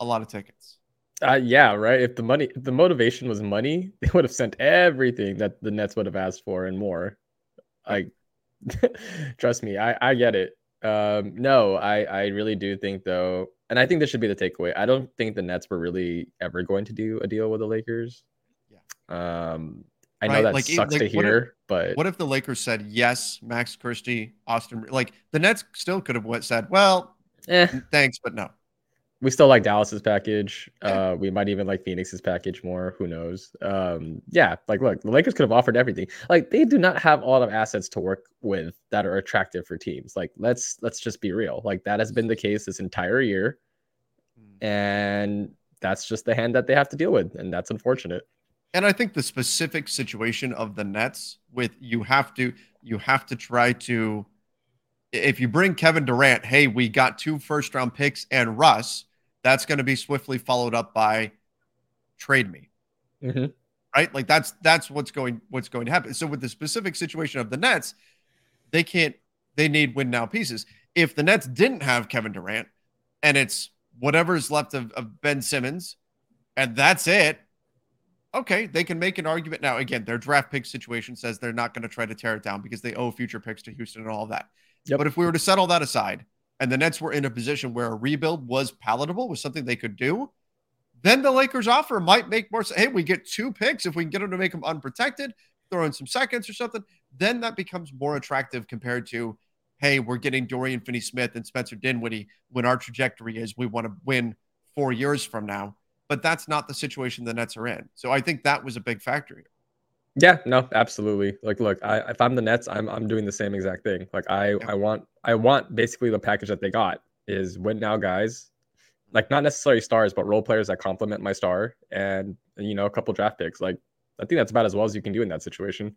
Speaker 2: a lot of tickets.
Speaker 3: Uh, yeah, right. If the money, if the motivation was money, [laughs] they would have sent everything that the Nets would have asked for and more. Like, [laughs] trust me, I I get it. Um, no, I I really do think though, and I think this should be the takeaway. I don't think the Nets were really ever going to do a deal with the Lakers. Yeah. Um, I right? know that like, sucks like, to hear,
Speaker 2: if,
Speaker 3: but
Speaker 2: what if the Lakers said yes, Max Christie, Austin? Like the Nets still could have said, well, eh. thanks, but no
Speaker 3: we still like Dallas's package. Uh, we might even like Phoenix's package more. Who knows? Um, yeah, like look, the Lakers could have offered everything. Like they do not have a lot of assets to work with that are attractive for teams. Like let's let's just be real. Like that has been the case this entire year, hmm. and that's just the hand that they have to deal with, and that's unfortunate.
Speaker 2: And I think the specific situation of the Nets with you have to you have to try to if you bring Kevin Durant, hey, we got two first round picks and Russ that's going to be swiftly followed up by trade me. Mm-hmm. Right? Like that's that's what's going what's going to happen. So with the specific situation of the Nets, they can't they need win now pieces. If the Nets didn't have Kevin Durant and it's whatever's left of, of Ben Simmons and that's it, okay, they can make an argument. Now, again, their draft pick situation says they're not going to try to tear it down because they owe future picks to Houston and all of that. Yep. But if we were to set all that aside and the Nets were in a position where a rebuild was palatable, was something they could do, then the Lakers offer might make more sense. Hey, we get two picks if we can get them to make them unprotected, throw in some seconds or something. Then that becomes more attractive compared to, hey, we're getting Dorian Finney Smith and Spencer Dinwiddie when our trajectory is we want to win four years from now. But that's not the situation the Nets are in. So I think that was a big factor here.
Speaker 3: Yeah, no, absolutely. Like, look, I, if I'm the Nets, I'm I'm doing the same exact thing. Like, I yeah. I want I want basically the package that they got is win now guys, like not necessarily stars, but role players that complement my star, and you know a couple draft picks. Like, I think that's about as well as you can do in that situation.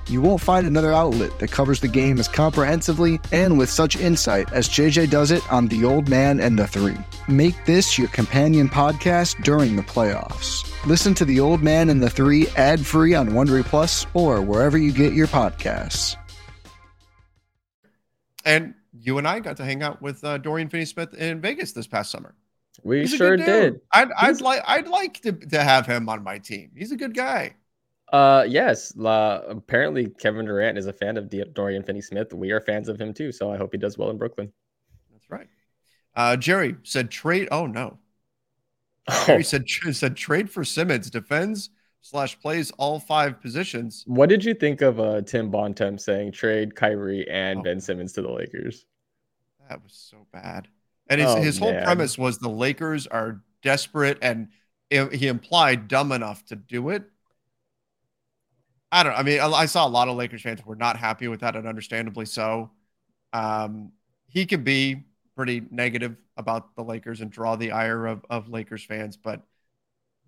Speaker 4: You won't find another outlet that covers the game as comprehensively and with such insight as JJ does it on The Old Man and the Three. Make this your companion podcast during the playoffs. Listen to The Old Man and the Three ad free on Wondery Plus or wherever you get your podcasts.
Speaker 2: And you and I got to hang out with uh, Dorian Finney Smith in Vegas this past summer.
Speaker 3: We
Speaker 2: He's
Speaker 3: sure did.
Speaker 2: I'd, I'd
Speaker 3: He's-
Speaker 2: like I'd like to, to have him on my team. He's a good guy.
Speaker 3: Uh, yes. Uh, apparently, Kevin Durant is a fan of D- Dorian Finney-Smith. We are fans of him too, so I hope he does well in Brooklyn.
Speaker 2: That's right. Uh, Jerry said trade. Oh no.
Speaker 3: Oh,
Speaker 2: Jerry said [laughs] said trade for Simmons. Defends slash plays all five positions.
Speaker 3: what did you think of uh, Tim Bontemp saying trade Kyrie and
Speaker 2: Oh.
Speaker 3: Ben Simmons to the Lakers?
Speaker 2: That was so bad. And his,
Speaker 3: Oh,
Speaker 2: his whole
Speaker 3: man.
Speaker 2: premise was the Lakers are desperate, and he implied dumb enough to do it. I don't. I mean, I, I saw a lot of Lakers fans were not happy with that, and understandably so. Um, he can be pretty negative about the Lakers and draw the ire of, of Lakers fans, but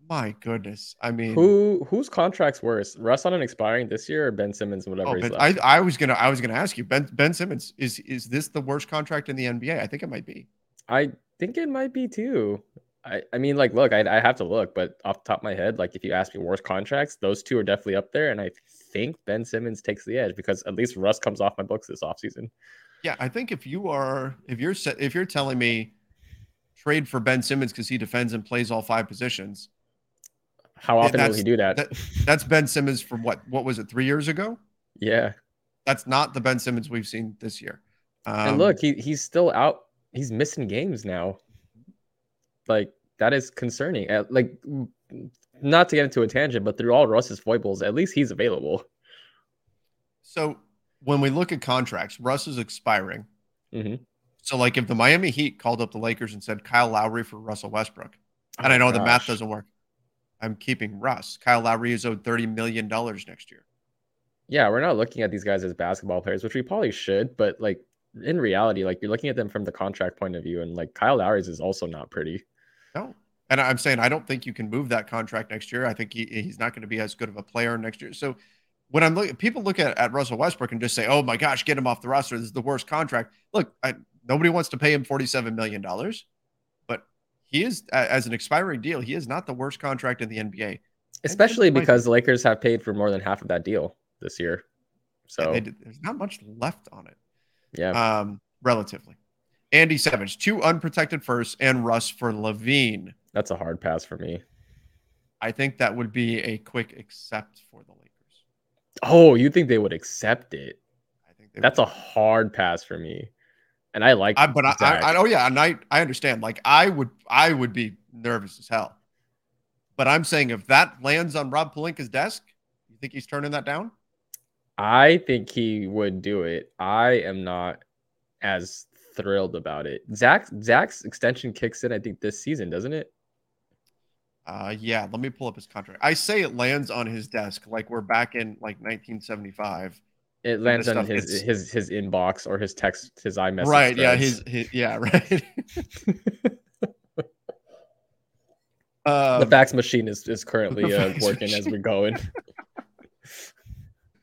Speaker 2: my goodness, I mean,
Speaker 3: Who whose contract's worse, Russ on an expiring this year or Ben Simmons whatever
Speaker 2: Oh,
Speaker 3: he's
Speaker 2: ben? I, I was gonna I was gonna ask you Ben Ben Simmons is is this the worst contract in the NBA? I think it might be.
Speaker 3: I think it might be too. I, I mean, like, look, I, I have to look, but off the top of my head, like, if you ask me worst contracts, those two are definitely up there. And I think Ben Simmons takes the edge because at least Russ comes off my books this offseason.
Speaker 2: Yeah, I think if you are if you're if you're telling me trade for Ben Simmons because he defends and plays all five positions,
Speaker 3: How often will he do that?
Speaker 2: that- that's Ben Simmons from what what was it three years ago?
Speaker 3: yeah.
Speaker 2: That's not the Ben Simmons we've seen this year. Um,
Speaker 3: and look, he, he's still out. He's missing games now. Like, that is concerning. Like, not to get into a tangent, but through all Russ's foibles, at least he's available.
Speaker 2: so when we look at contracts, Russ is expiring.
Speaker 3: Mhm.
Speaker 2: So like if the Miami Heat called up the Lakers and said Kyle Lowry for Russell Westbrook, and I
Speaker 3: Oh,
Speaker 2: know the math doesn't work. I'm keeping Russ. Kyle Lowry is owed thirty million dollars next year.
Speaker 3: Yeah, we're not looking at these guys as basketball players, which we probably should, but like in reality, like you're looking at them from the contract point of view, and like Kyle Lowry's is also not pretty.
Speaker 2: No, and I'm saying I don't think you can move that contract next year. I think he, he's not going to be as good of a player next year. So when I'm looking, people look at, at Russell Westbrook and just say, "Oh my gosh, get him off the roster. This is the worst contract." Look, I, nobody wants to pay him forty-seven million dollars, but he is as an expiring deal. He is not the worst contract in the NBA.
Speaker 3: Especially because the Lakers have paid for more than half of that deal this year. So
Speaker 2: did- there's not much left on it.
Speaker 3: yeah,
Speaker 2: um, relatively. Andy Savage, two unprotected firsts, and Russ for LaVine.
Speaker 3: that's a hard pass for me.
Speaker 2: I think that would be a quick accept for the Lakers.
Speaker 3: Oh, you think they would accept it?
Speaker 2: I think
Speaker 3: That's a hard pass for me. And I like
Speaker 2: I, but I, I, I, oh yeah, and I, I understand. Like I would, I would be nervous as hell. But I'm saying if that lands on Rob Pelinka's desk, you think he's turning that down?
Speaker 3: I think he would do it. I am not as thrilled about it. Zach Zach's extension kicks in, I think, this season, doesn't it?
Speaker 2: Uh, yeah. Let me pull up his contract. I say it lands on his desk, like we're back in like 1975.
Speaker 3: It lands on
Speaker 2: stuff,
Speaker 3: his his his inbox or his text, his iMessage.
Speaker 2: right? Yeah.
Speaker 3: threads.
Speaker 2: His, his yeah. [laughs] Right. [laughs]
Speaker 3: the
Speaker 2: um,
Speaker 3: fax machine is is currently [laughs] uh, working as we're going.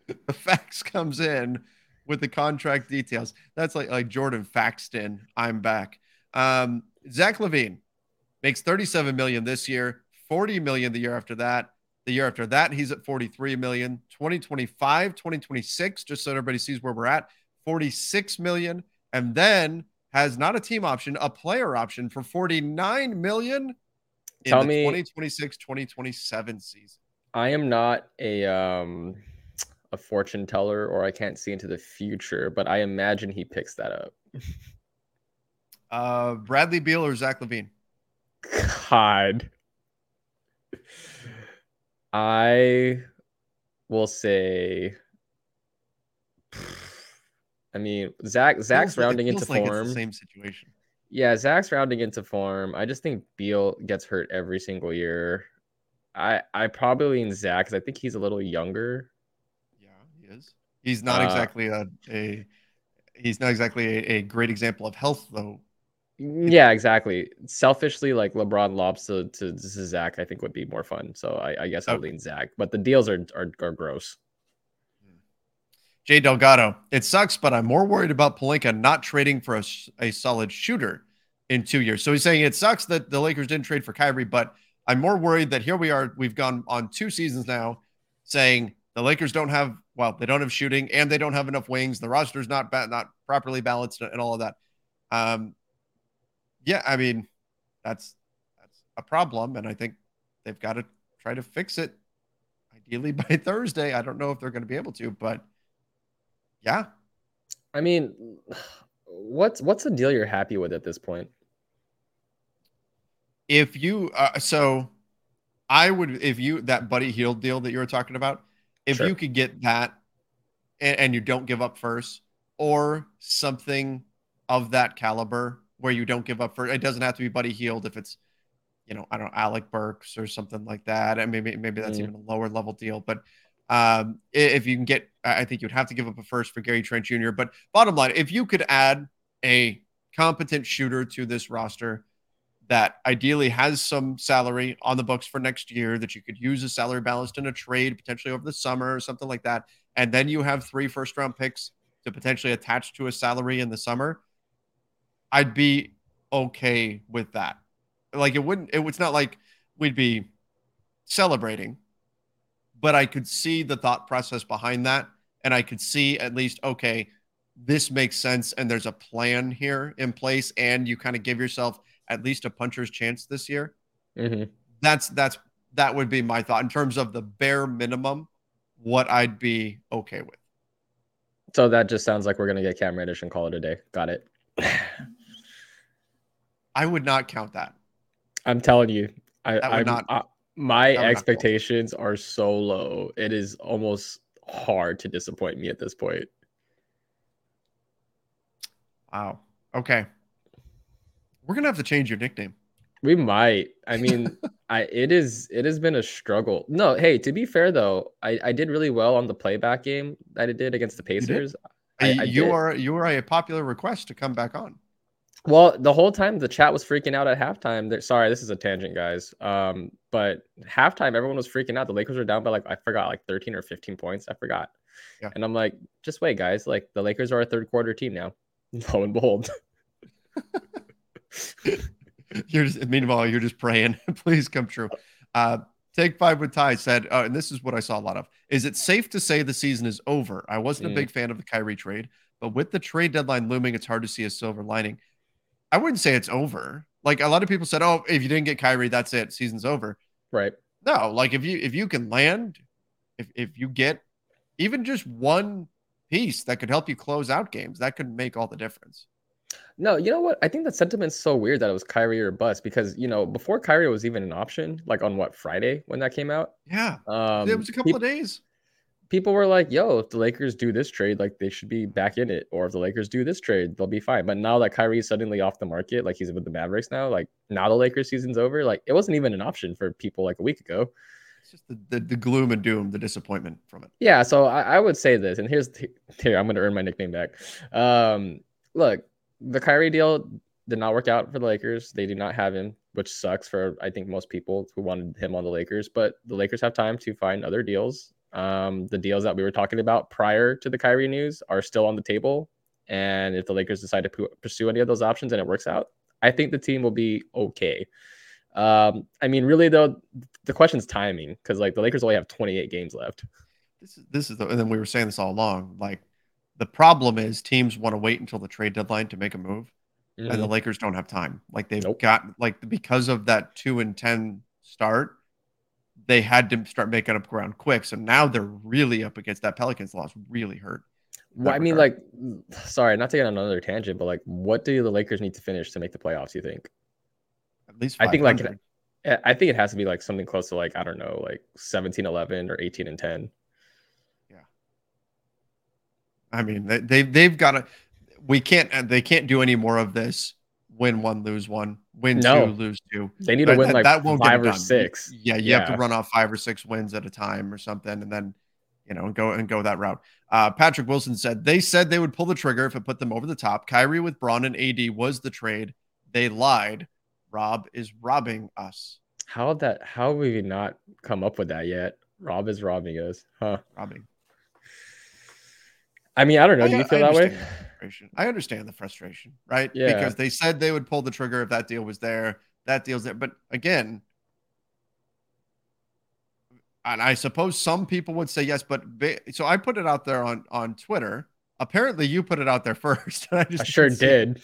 Speaker 2: the fax comes in with the contract details. That's like like Jordan faxed in. I'm back. Um, Zach LaVine makes 37 million this year, 40 million the year after that. The year after that, he's at 43 million. 2025, 2026, just so everybody sees where we're at, 46 million, and then has not a team option, a player option for 49 million in
Speaker 3: Tell
Speaker 2: the
Speaker 3: me-
Speaker 2: 2026 2027 season.
Speaker 3: I am not a um a fortune teller or I can't see into the future, but I imagine he picks that up. [laughs]
Speaker 2: Uh, Bradley Beal or Zach LaVine?
Speaker 3: God. I will say I mean Zach Zach's
Speaker 2: Feels
Speaker 3: rounding into
Speaker 2: like
Speaker 3: form.
Speaker 2: same situation.
Speaker 3: Yeah, Zach's rounding into form. I just think Beal gets hurt every single year. I I probably lean Zach because I think he's a little younger.
Speaker 2: Is. He's not
Speaker 3: Uh,
Speaker 2: exactly a, a he's not exactly a, a great example of health though.
Speaker 3: Yeah, exactly. Selfishly, like LeBron lobs to, to, to Zach, I think would be more fun. So I, I guess I'll
Speaker 2: Okay.
Speaker 3: lean Zach. But the deals are are, are gross.
Speaker 2: Jay Delgado. It sucks, but I'm more worried about Pelinka not trading for a, a solid shooter in two years. So he's saying it sucks that the Lakers didn't trade for Kyrie, but I'm more worried that here we are. We've gone on two seasons now saying the Lakers don't have well, they don't have shooting and they don't have enough wings. The roster's not ba- not properly balanced and all of that. Um, yeah, I mean, that's that's a problem, and I think they've got to try to fix it. Ideally [laughs] by Thursday. I don't know if they're going to be able to, but yeah.
Speaker 3: I mean, what's what's the deal you're happy with at this point?
Speaker 2: If you uh, so, I would if you that Buddy Hield deal that you were talking about, if sure. you could get that, and, and you don't give up first, or something of that caliber where you don't give up for it doesn't have to be Buddy Hield if it's you know I don't know Alec Burks or something like that and maybe maybe that's mm. even a lower level deal but um, if you can get I think you'd have to give up a first for Gary Trent Jr. but bottom line if you could add a competent shooter to this roster that ideally has some salary on the books for next year that you could use a salary balanced in a trade potentially over the summer or something like that and then you have three first round picks to potentially attach to a salary in the summer I'd be okay with that. Like it wouldn't, it, it's not like we'd be celebrating, but I could see the thought process behind that. And I could see at least, okay, this makes sense. And there's a plan here in place. And you kind of give yourself at least a puncher's chance this year. Mm-hmm. That's, that's, that would be my thought in terms of the bare minimum, what I'd be okay with.
Speaker 3: So that just sounds like we're going to get Cam Reddish and call it a day. Got it. [sighs]
Speaker 2: I would not count that.
Speaker 3: I'm telling you, I, I'm, not. I, my expectations are so low. It is almost hard to disappoint me at this point.
Speaker 2: Wow. Okay. We're gonna have to change your nickname.
Speaker 3: We might. I mean, [laughs] I it is it has been a struggle. No, hey, to be fair though, I, I did really well on the playback game that I did against the Pacers.
Speaker 2: You, I, I you are you are a popular request to come back on.
Speaker 3: Well, the whole time the chat was freaking out at halftime. They're, sorry, this is a tangent, guys. Um, but halftime, everyone was freaking out. The Lakers were down by like I forgot, like 13 or 15 points. I forgot. Yeah. And I'm like, just wait, guys. Like the Lakers are a third quarter team now. [laughs] Lo and behold. [laughs] [laughs]
Speaker 2: you're just meanwhile, you're just praying. [laughs] Please come true. Uh, Take five with Ty said, uh, and this is what I saw a lot of. Is it safe to say the season is over? I wasn't mm. a big fan of the Kyrie trade, but with the trade deadline looming, it's hard to see a silver lining. I wouldn't say it's over. Like a lot of people said, oh, if you didn't get Kyrie, that's it, season's over.
Speaker 3: Right.
Speaker 2: No, like if you if you can land, if if you get even just one piece that could help you close out games, that could make all the difference.
Speaker 3: No, you know what? I think that sentiment's so weird that it was Kyrie or bust because you know before Kyrie was even an option, like on what Friday when that came out.
Speaker 2: Yeah, um, it was a couple pe- of days
Speaker 3: people were like, yo, if the Lakers do this trade, like they should be back in it. Or if the Lakers do this trade, they'll be fine. But now that Kyrie's suddenly off the market, like he's with the Mavericks now, like now the Lakers season's over. Like it wasn't even an option for people like a week ago.
Speaker 2: It's just the, the, the gloom and doom, the disappointment from it.
Speaker 3: Yeah. So I, I would say this, and here's here, I'm gonna earn my nickname back. Um, look, the Kyrie deal did not work out for the Lakers. They do not have him, which sucks for I think most people who wanted him on the Lakers. But the Lakers have time to find other deals um, the deals that we were talking about prior to the Kyrie news are still on the table. And if the Lakers decide to pursue any of those options and it works out, I think the team will be okay. Um, I mean, really though, the question is timing because like the Lakers only have 28 games left.
Speaker 2: This is this is the, and then we were saying this all along. Like the problem is teams want to wait until the trade deadline to make a move, mm-hmm. and the mm-hmm. Lakers don't have time. Like they've nope. got like because of that two and ten start, they had to start making up ground quick. So now they're really up against that Pelicans loss, really hurt.
Speaker 3: Well, I mean, like, sorry, not to get on another tangent, but like, what do the Lakers need to finish to make the playoffs? You think?
Speaker 2: At least
Speaker 3: I think like I think it has to be like something close to like I don't know, like 17, 11 or 18 and 10.
Speaker 2: I mean, they, they they've got to. We can't. They can't do any more of this win one, lose one, win no. two, lose two.
Speaker 3: They need to win that, like that won't five or six.
Speaker 2: Yeah, you yeah. have to run off five or six wins at a time or something, and then you know, and go and go that route. Uh, Patrick Wilson said they said they would pull the trigger if it put them over the top. Kyrie with Bron and AD was the trade. They lied. Rob is robbing us.
Speaker 3: How that? How have we not come up with that yet? Rob is robbing us, huh?
Speaker 2: Robbing.
Speaker 3: I mean, I don't know. Do you feel that way?
Speaker 2: I understand the frustration, right?
Speaker 3: Yeah.
Speaker 2: Because they said they would pull the trigger if that deal was there. That deal's there. But again, and I suppose some people would say yes, but so I put it out there on on Twitter. Apparently, you put it out there [laughs] first.
Speaker 3: I, I sure did.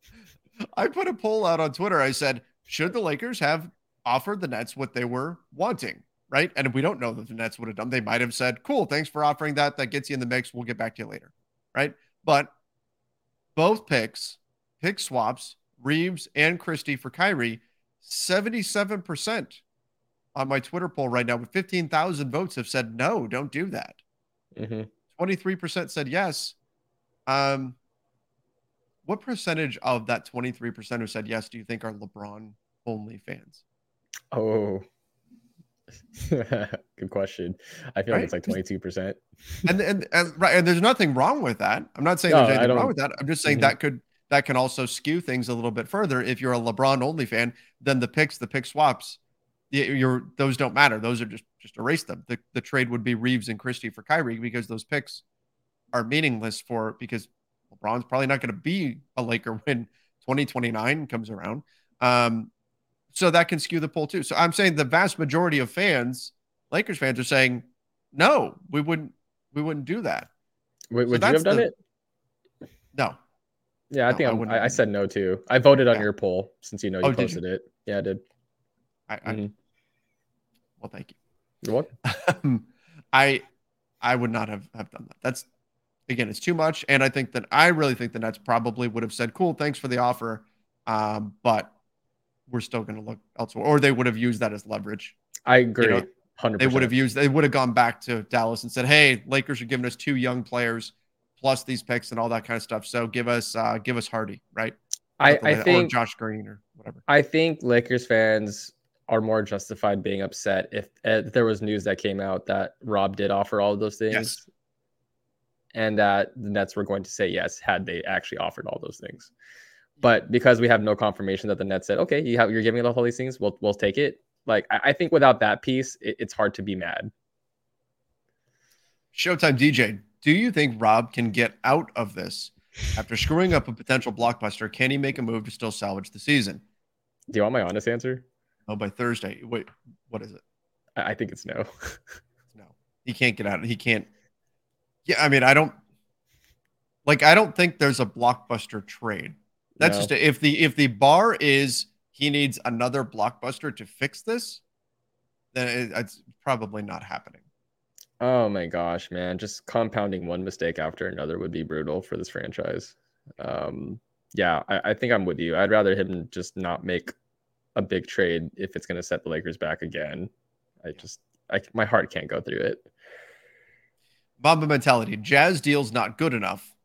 Speaker 3: [laughs]
Speaker 2: I put a poll out on Twitter. I said, should the Lakers have offered the Nets what they were wanting? Right. And if we don't know that the Nets would have done. They might have said, cool, thanks for offering that. That gets you in the mix. We'll get back to you later. Right. But both picks, pick swaps, Reaves and Christie for Kyrie, 77% on my Twitter poll right now with 15,000 votes have said, no, don't do that. Mm-hmm. 23% said yes. Um, what percentage of that 23% who said yes do you think are LeBron only fans?
Speaker 3: Oh, [laughs] good question. I feel right? like it's like 22%.
Speaker 2: and, and, and, right. And there's nothing wrong with that. I'm not saying no, there's anything wrong with that. I'm just saying mm-hmm. that could, that can also skew things a little bit further. If you're a LeBron only fan, then the picks, the pick swaps, you're those don't matter. Those are just just erase them. The the trade would be Reaves and Christie for Kyrie because those picks are meaningless for because LeBron's probably not going to be a Laker [laughs] when 2029 comes around. Um, so that can skew the poll too. So I'm saying the vast majority of fans, Lakers fans, are saying no, we wouldn't we wouldn't do that.
Speaker 3: Wait, would so you have done the, it?
Speaker 2: No.
Speaker 3: Yeah, I no, think I, I, said no too. I voted on yeah. your poll since you know you oh, posted you? it. Yeah, I did.
Speaker 2: I, I mm-hmm. well, thank you.
Speaker 3: You're welcome.
Speaker 2: I I would not have, have done that. That's again, it's too much. And I think that I really think the Nets probably would have said, Cool, thanks for the offer. Um, but we're still gonna look elsewhere. Or they would have used that as leverage.
Speaker 3: I agree. You know, 100%.
Speaker 2: They would have used they would have gone back to Dallas and said, Hey, Lakers are giving us two young players plus these picks and all that kind of stuff. So give us uh give us Hardy, right?
Speaker 3: I, I think
Speaker 2: Josh Green or whatever.
Speaker 3: I think Lakers fans are more justified being upset if, if, there was news that came out that Rob did offer all of those things. Yes. And that the Nets were going to say yes had they actually offered all those things. But because we have no confirmation that the Nets said, okay, you have, you're giving us all these things, we'll, we'll take it. Like, I, I think without that piece, it, it's hard to be mad.
Speaker 2: Showtime DJ, do you think Rob can get out of this after screwing up a potential blockbuster? Can he make a move to still salvage the season?
Speaker 3: Do you want my honest answer?
Speaker 2: Oh, by Thursday. Wait, what is it?
Speaker 3: I think it's no. [laughs]
Speaker 2: no, he can't get out. He can't. Yeah, I mean, I don't like. I don't think there's a blockbuster trade. That's no. just a, if the if the bar is he needs another blockbuster to fix this, then it, it's probably not happening.
Speaker 3: Oh my gosh, man! Just compounding one mistake after another would be brutal for this franchise. Um, yeah, I, I think I'm with you. I'd rather him just not make a big trade if it's going to set the Lakers back again. I just, I, my heart can't go through it.
Speaker 2: Mamba mentality. Jazz deal's not good enough.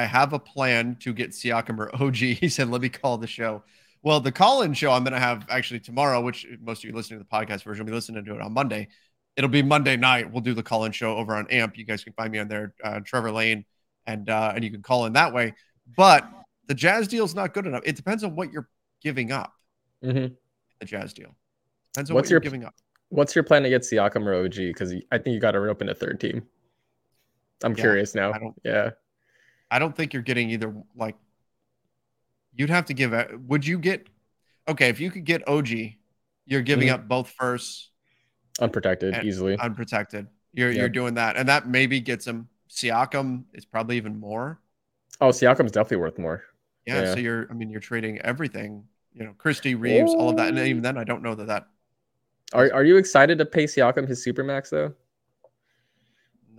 Speaker 2: I have a plan to get Siakam [laughs] or OG. He said, let me call the show. Well, the call in show I'm going to have actually tomorrow, which most of you listening to the podcast version will be listening to it on Monday. It'll be Monday night. We'll do the call in show over on AMP. You guys can find me on there, uh, Trevor Lane, and uh, and you can call in that way. But the Jazz deal's not good enough. It depends on what you're giving up. Mm-hmm. The Jazz deal. Depends on what's what your, giving up.
Speaker 3: What's your plan to get Siakam or OG? Because I think you got to open a third team. I'm yeah, curious now. Yeah.
Speaker 2: I don't think you're getting either. Like, you'd have to give. Would you get? Okay, if you could get OG, you're giving mm-hmm. up both firsts.
Speaker 3: Unprotected, easily.
Speaker 2: Unprotected. You're you're doing that, and that maybe gets him. Siakam is probably even more.
Speaker 3: Oh, Siakam's definitely worth more.
Speaker 2: Yeah, yeah, so you're. I mean, you're trading everything you know, Christie Reaves, all of that. And even then, I don't know that that.
Speaker 3: Are Are you excited to pay Siakam his super max though?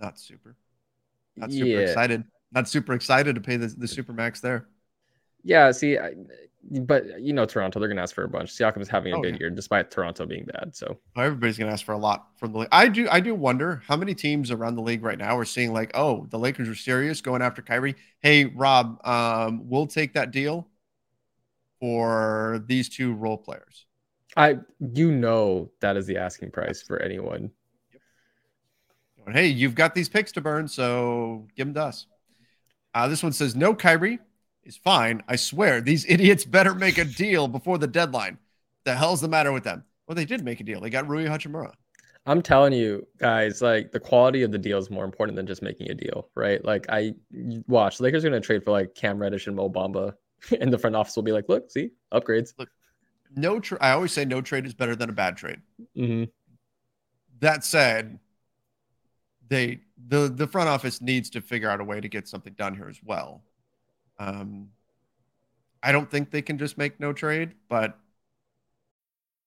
Speaker 2: Not super. Not super yeah. excited. Not super excited to pay the the super max there.
Speaker 3: Yeah. See, I, but you know, Toronto, they're gonna ask for a bunch. Siakam is having a oh, good yeah. year despite Toronto being bad. So
Speaker 2: oh, everybody's gonna ask for a lot from the league. I do. I do wonder how many teams around the league right now are seeing like, oh, the Lakers are serious going after Kyrie. Hey, Rob, um, we'll take that deal for these two role players.
Speaker 3: I you know that is the asking price for anyone.
Speaker 2: Yep. Hey, you've got these picks to burn, so give them to us. Uh, this one says no Kyrie is fine. I swear these [laughs] idiots better make a deal before the deadline. The hell's the matter with them? Well, they did make a deal. They got Rui Hachimura.
Speaker 3: I'm telling you guys, like the quality of the deal is more important than just making a deal, right? Like I watch Lakers are going to trade for like Cam Reddish and Mo Bamba [laughs] and the front office will be like, look, see, upgrades. Look,
Speaker 2: no, tra- I always say no trade is better than a bad trade. Mm-hmm. That said, they the the front office needs to figure out a way to get something done here as well. Um, I don't think they can just make no trade, but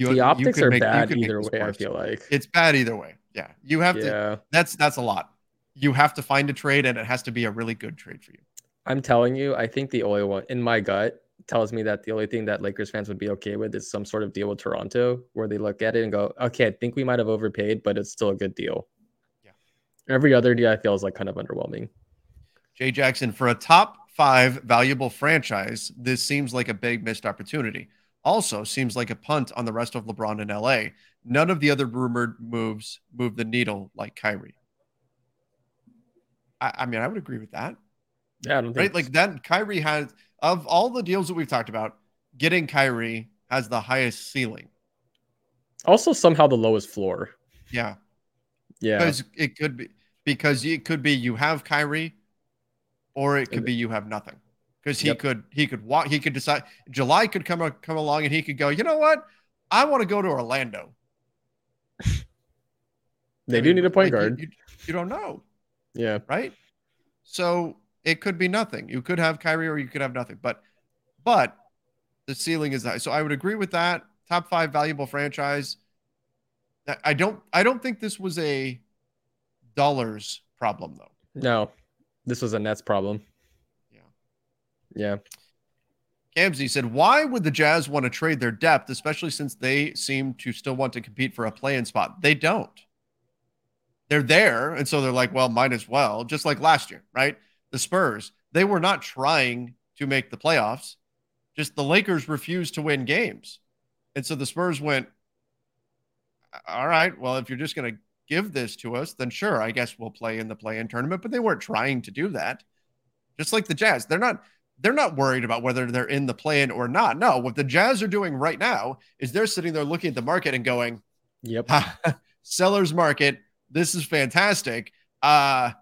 Speaker 2: You,
Speaker 3: the optics are
Speaker 2: make-
Speaker 3: bad either way. I feel like.
Speaker 2: it's bad either way. Yeah, you have to.
Speaker 3: yeah,
Speaker 2: That's that's a lot. You have to find a trade, and it has to be a really good trade for you.
Speaker 3: I'm telling you, I think the only one in my gut tells me that the only thing that Lakers fans would be okay with is some sort of deal with Toronto, where they look at it and go, "Okay, I think we might have overpaid, but it's still a good deal."
Speaker 2: Yeah.
Speaker 3: Every other deal I feel is like kind of underwhelming.
Speaker 2: Jay Jackson, for a top five valuable franchise, this seems like a big missed opportunity. Also, seems like a punt on the rest of LeBron in LA. None of the other rumored moves move the needle like Kyrie. I, I mean, I would agree with that,
Speaker 3: Yeah, I don't
Speaker 2: right? Like that, Kyrie has of all the deals that we've talked about, getting Kyrie has the highest ceiling.
Speaker 3: also somehow the lowest floor.
Speaker 2: Yeah,
Speaker 3: Yeah,
Speaker 2: because it could be because it could be you have Kyrie, or it could be you have nothing. Because he
Speaker 3: Yep.
Speaker 2: could he could walk he could decide July could come come along and he could go. You know what? I want to go to Orlando.
Speaker 3: they
Speaker 2: I
Speaker 3: do
Speaker 2: mean,
Speaker 3: need a point
Speaker 2: like, you-
Speaker 3: guard.
Speaker 2: You, you don't know,
Speaker 3: yeah,
Speaker 2: right? So it could be nothing. You could have Kyrie or you could have nothing. But but the ceiling is high. So I would agree with that. Top five valuable franchise. I don't I don't think this was a dollars problem though.
Speaker 3: no, this was a Nets problem.
Speaker 2: Yeah. Gamsey said, Why would the Jazz want to trade their depth, especially since they seem to still want to compete for a play in spot? They don't. They're there. And so they're like, Well, might as well. Just like last year, right? The Spurs, they were not trying to make the playoffs. Just the Lakers refused to win games. And so the Spurs went, All right, well, if you're just going to give this to us, then sure, I guess we'll play in the play in tournament. But they weren't trying to do that. Just like the Jazz, they're not they're not worried about whether they're in the play-in or not. No, what the Jazz are doing right now is they're sitting there looking at the market and going,
Speaker 3: yep. [laughs]
Speaker 2: "Sellers market, this is fantastic. Uh,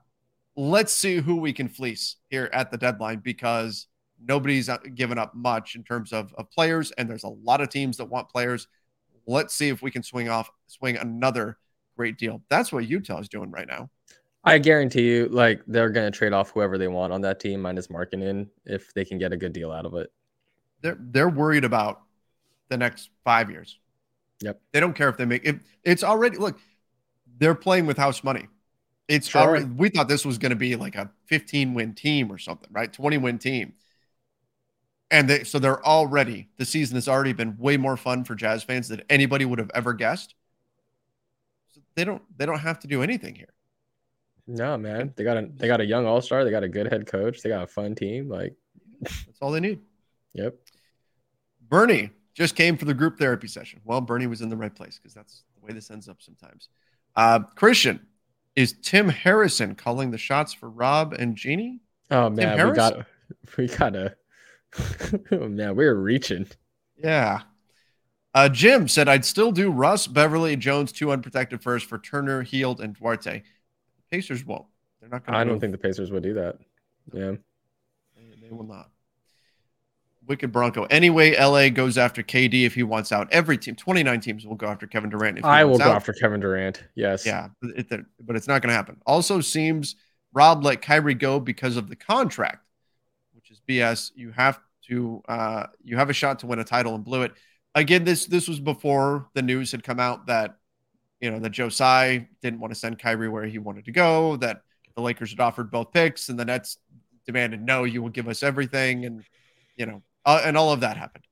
Speaker 2: let's see who we can fleece here at the deadline because nobody's uh, given up much in terms of, of players, and there's a lot of teams that want players. Let's see if we can swing off, swing another great deal. That's what Utah is doing right now.
Speaker 3: I guarantee you, like they're gonna trade off whoever they want on that team minus Markkanen if they can get a good deal out of it.
Speaker 2: they're they're worried about the next five years.
Speaker 3: Yep.
Speaker 2: They don't care if they make it. It's already look. They're playing with house money. It's
Speaker 3: Sure.
Speaker 2: already. We thought this was going to be like a 15 win team or something, right? 20 win team. And they so they're already the season has already been way more fun for Jazz fans than anybody would have ever guessed. So they don't they don't have to do anything here.
Speaker 3: No, man, they got a they got a young all star. They got a good head coach. They got a fun team. Like,
Speaker 2: That's all they need.
Speaker 3: yep.
Speaker 2: Bernie just came for the group therapy session. Well, Bernie was in the right place because that's the way this ends up sometimes. Uh, Christian, is Tim Harrison calling the shots for Rob and Jeannie?
Speaker 3: Oh man, we got [laughs] we gotta. [laughs] oh man, we're reaching.
Speaker 2: Yeah. Uh, Jim said, I'd still do Russ, Beverley, Jones, two unprotected first for Turner, Hield, and Duarte. Pacers won't. They're not going to.
Speaker 3: I don't think the Pacers would do that. Yeah.
Speaker 2: They, they will not. Wicked Bronco. Anyway, LA goes after KD if he wants out. Every team, 29 teams will go after Kevin Durant. If he
Speaker 3: I will go
Speaker 2: out.
Speaker 3: after Kevin Durant. Yes.
Speaker 2: Yeah, but, it, but it's not going to happen. Also, seems Rob let Kyrie go because of the contract, which is BS. You have to, uh, you have a shot to win a title and blew it. Again, this this was before the news had come out that you know that Joe Tsai didn't want to send Kyrie where he wanted to go. That the Lakers had offered both picks, and the Nets demanded no, you will give us everything, and you know, uh, and all of that happened.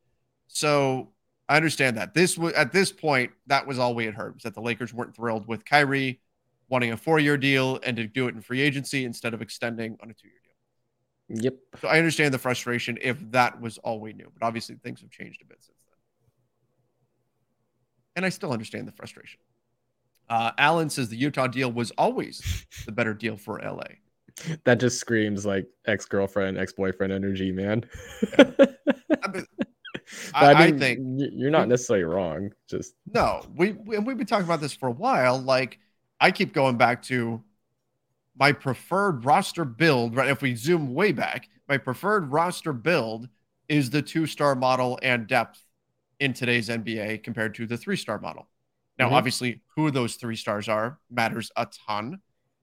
Speaker 2: So I understand that. This was at this point, that was all we had heard was that the Lakers weren't thrilled with Kyrie wanting a four-year deal and to do it in free agency instead of extending on a two-year deal.
Speaker 3: Yep.
Speaker 2: So I understand the frustration if that was all we knew, but obviously things have changed a bit since then. And I still understand the frustration. Uh, Allen says the Utah deal was always the better deal for LA. [laughs]
Speaker 3: That just screams like ex girlfriend, ex boyfriend energy, man.
Speaker 2: I mean, [laughs] I, I, I think
Speaker 3: you're not necessarily wrong. Just
Speaker 2: no, we, we we've been talking about this for a while. Like I keep going back to my preferred roster build. Right, if we zoom way back, my preferred roster build is the two-star model and depth in today's NBA compared to the three-star model. Now, mm-hmm. obviously, who those three stars are matters a ton.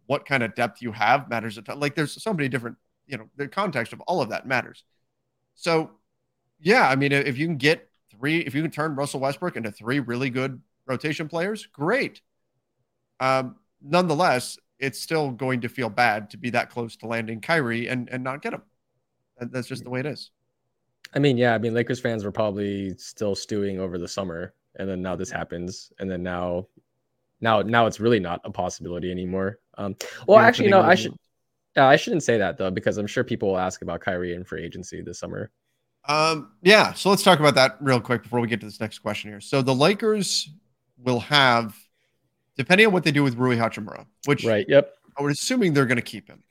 Speaker 2: What kind of depth you have matters a ton. Like, there's so many different, you know, the context of all of that matters. So, yeah, I mean, if you can get three, if you can turn Russell Westbrook into three really good rotation players, great. Um, nonetheless, it's still going to feel bad to be that close to landing Kyrie and and not get him. That's just the way it is.
Speaker 3: I mean, yeah, I mean, Lakers fans were probably still stewing over the summer, and then now this happens, and then now, now, now it's really not a possibility anymore. Um, well, yeah, actually, no, I should, uh, I shouldn't say that though, because I'm sure people will ask about Kyrie and free agency this summer.
Speaker 2: Um, yeah, so let's talk about that real quick before we get to this next question here. So the Lakers will have, depending on what they do with Rui Hachimura, which
Speaker 3: right, yep,
Speaker 2: I would assuming they're going to keep him,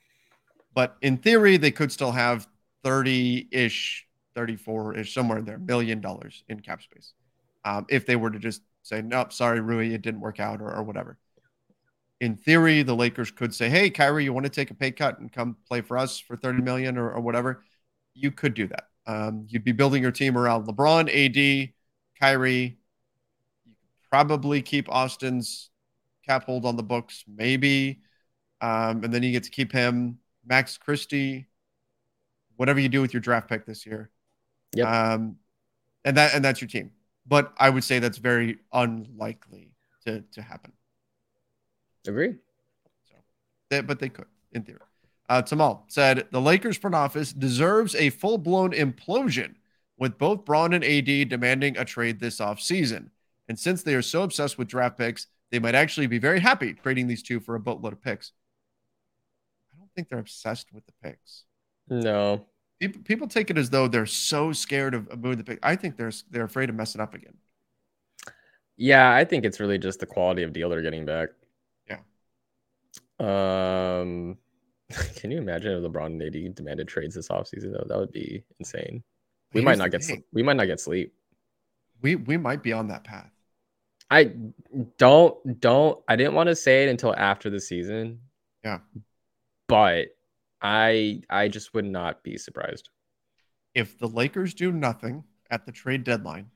Speaker 2: but in theory they could still have 30 ish 34 ish, somewhere in there, million dollars in cap space. Um, if they were to just say, nope, sorry, Rui, it didn't work out or, or whatever. In theory, the Lakers could say, hey, Kyrie, you want to take a pay cut and come play for us for 30 million or, or whatever? You could do that. Um, you'd be building your team around LeBron, AD, Kyrie. You could probably keep Austin's cap hold on the books, maybe. Um, and then you get to keep him, Max Christie, whatever you do with your draft pick this year.
Speaker 3: Yep.
Speaker 2: Um, and that and that's your team. But I would say that's very unlikely to to happen.
Speaker 3: Agree.
Speaker 2: So, they, but they could in theory. Uh, Tamal said the Lakers front office deserves a full blown implosion with both Bron and AD demanding a trade this offseason. And since they are so obsessed with draft picks, they might actually be very happy trading these two for a boatload of picks. I don't think they're obsessed with the picks.
Speaker 3: No,
Speaker 2: People, take it as though they're so scared of, of moving the pick. I think they're they're afraid of messing up again.
Speaker 3: Yeah, I think it's really just the quality of deal they're getting back.
Speaker 2: Yeah.
Speaker 3: Um, [laughs] can you imagine if LeBron and AD demanded trades this offseason though? That would be insane. We Here's might not get sleep. we might not get sleep.
Speaker 2: We we might be on that path.
Speaker 3: I don't don't I didn't want to say it until after the season.
Speaker 2: Yeah.
Speaker 3: But I I just would not be surprised.
Speaker 2: If the Lakers do nothing at the trade deadline,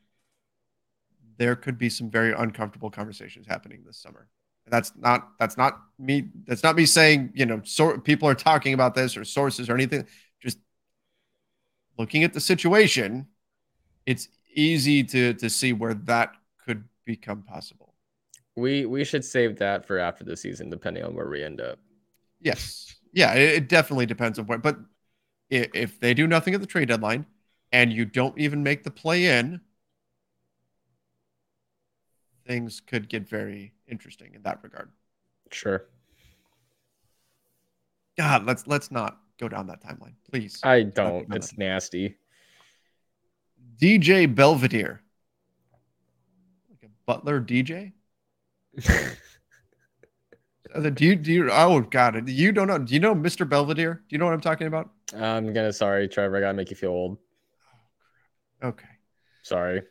Speaker 2: there could be some very uncomfortable conversations happening this summer. And that's not that's not me that's not me saying, you know, so people are talking about this or sources or anything. Just looking at the situation, it's easy to to see where that could become possible.
Speaker 3: We we should save that for after the season, depending on where we end up.
Speaker 2: Yes yeah, it, it definitely depends on what. But if, if they do nothing at the trade deadline and you don't even make the play in, things could get very interesting in that regard.
Speaker 3: Sure.
Speaker 2: God, let's let's not go down that timeline, please.
Speaker 3: I don't. It's nasty.
Speaker 2: DJ Belvedere, like a butler DJ. [laughs] Do you do you? Oh God, you don't know? Do you know Mr. Belvedere? Do you know what I'm talking about?
Speaker 3: I'm gonna sorry, Trevor. I gotta make you feel old.
Speaker 2: Okay.
Speaker 3: Sorry.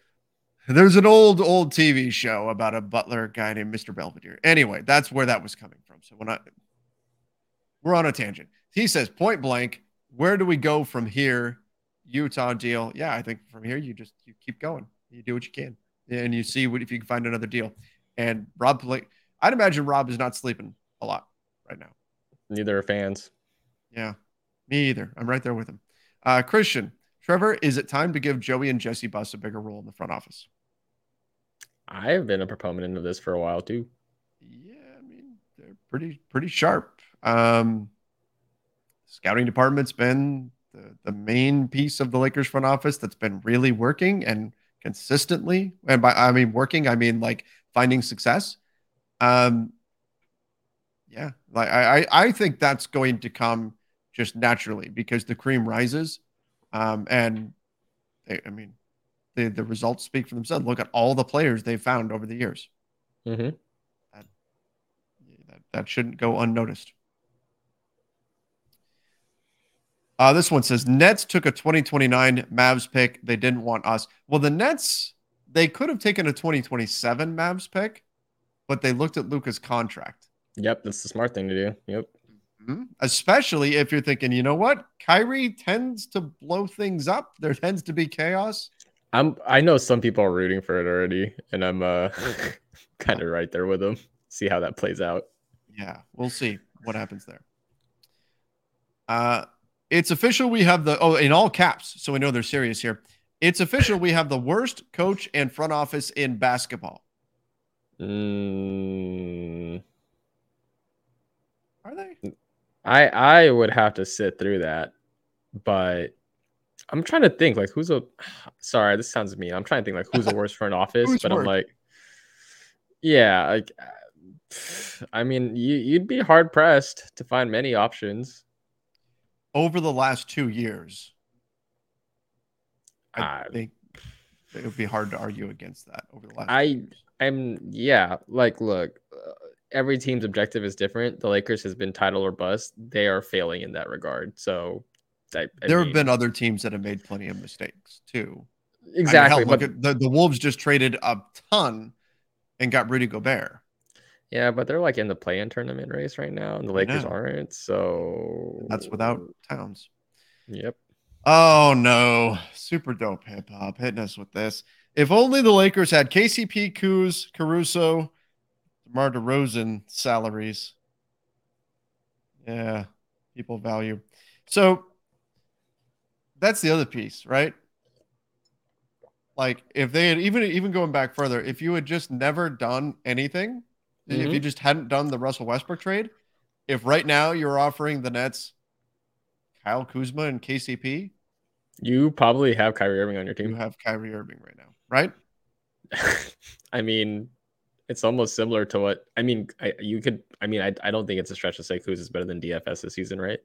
Speaker 2: There's an old old TV show about a butler guy named Mr. Belvedere. Anyway, that's where that was coming from. So when I we're on a tangent. He says point blank, where do we go from here? Utah deal. Yeah, I think from here you just you keep going. You do what you can, and you see what if you can find another deal. And Rob Blake I'd imagine Rob is not sleeping a lot right now.
Speaker 3: Neither are fans.
Speaker 2: Yeah, me either. I'm right there with him. Uh, Christian, Trevor, is it time to give Joey and Jesse Buss a bigger role in the front office?
Speaker 3: I have been a proponent of this for a while too.
Speaker 2: Yeah, I mean they're pretty pretty sharp. Um, scouting department's been the, the main piece of the Lakers front office that's been really working and consistently. And by I mean working, I mean like finding success. Um, yeah, like I, I think that's going to come just naturally because the cream rises, um, and they, I mean, the the results speak for themselves. Look at all the players they've found over the years.
Speaker 3: Mm-hmm.
Speaker 2: That, that that shouldn't go unnoticed. Uh, this one says Nets took a 2029 Mavs pick. They didn't want us. Well, the Nets, they could have taken a 2027 Mavs pick, but they looked at Luka's contract.
Speaker 3: Yep, that's the smart thing to do. Yep.
Speaker 2: Mm-hmm. Especially if you're thinking, you know what? Kyrie tends to blow things up. There tends to be chaos.
Speaker 3: I'm I know some people are rooting for it already, and I'm uh [laughs] kind of right there with them. See how that plays out.
Speaker 2: Yeah, we'll see what happens there. Uh it's official we have the oh in all caps, so we know they're serious here. It's official we have the worst coach and front office in basketball.
Speaker 3: Mm,
Speaker 2: Are they?
Speaker 3: I I would have to sit through that, but I'm trying to think like who's a. [sighs] Sorry, this sounds mean. I'm trying to think like who's the worst front [laughs] office,
Speaker 2: Who's
Speaker 3: but I'm like, yeah, like, [sighs] I mean, you you'd be hard pressed to find many options.
Speaker 2: Over the last two years, I
Speaker 3: Uh,
Speaker 2: think it would be hard to argue against that over the last.
Speaker 3: I. I'm yeah, like look, uh, every team's objective is different. The Lakers has been title or bust. They are failing in that regard. So I, I
Speaker 2: there
Speaker 3: mean,
Speaker 2: have been other teams that have made plenty of mistakes too. I mean,
Speaker 3: exactly,
Speaker 2: hell, look at the, the Wolves just traded a ton and got Rudy Gobert.
Speaker 3: yeah, but they're like in the play-in tournament race right now, and the Lakers aren't. So
Speaker 2: That's without Towns.
Speaker 3: Yep.
Speaker 2: Oh no, super dope hip hop hitting us with this. If only the Lakers had KCP, Kuz, Caruso, DeMar DeRozan salaries. Yeah, people value. So that's the other piece, right? Like if they had even even going back further, if you had just never done anything, if
Speaker 3: Mhm.
Speaker 2: you just hadn't done the Russell Westbrook trade, if right now you're offering the Nets Kyle Kuzma and KCP,
Speaker 3: You probably have Kyrie Irving on your team.
Speaker 2: you have Kyrie Irving right now, right? [laughs]
Speaker 3: I mean, it's almost similar to what I mean. I, you could. I mean, I, I don't think it's a stretch to say Kuz is better than DFS this season, right?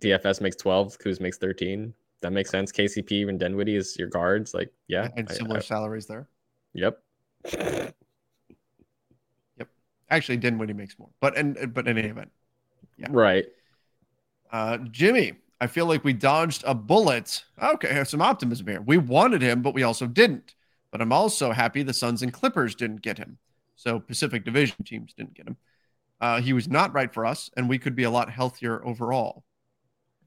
Speaker 3: DFS makes twelve, Kuz makes thirteen. That makes sense. KCP and Dinwiddie is your guards. Like, yeah,
Speaker 2: and
Speaker 3: I-
Speaker 2: similar
Speaker 3: I-
Speaker 2: salaries there.
Speaker 3: Yep. yep.
Speaker 2: Actually, Dinwiddie makes more, but and but in any event, Yeah.
Speaker 3: Right.
Speaker 2: uh, Jimmy, I feel like we dodged a bullet. Okay, I have some optimism here. We wanted him, but we also didn't. But I'm also happy the Suns and Clippers didn't get him. So Pacific Division teams didn't get him. Uh, he was not right for us, and we could be a lot healthier overall.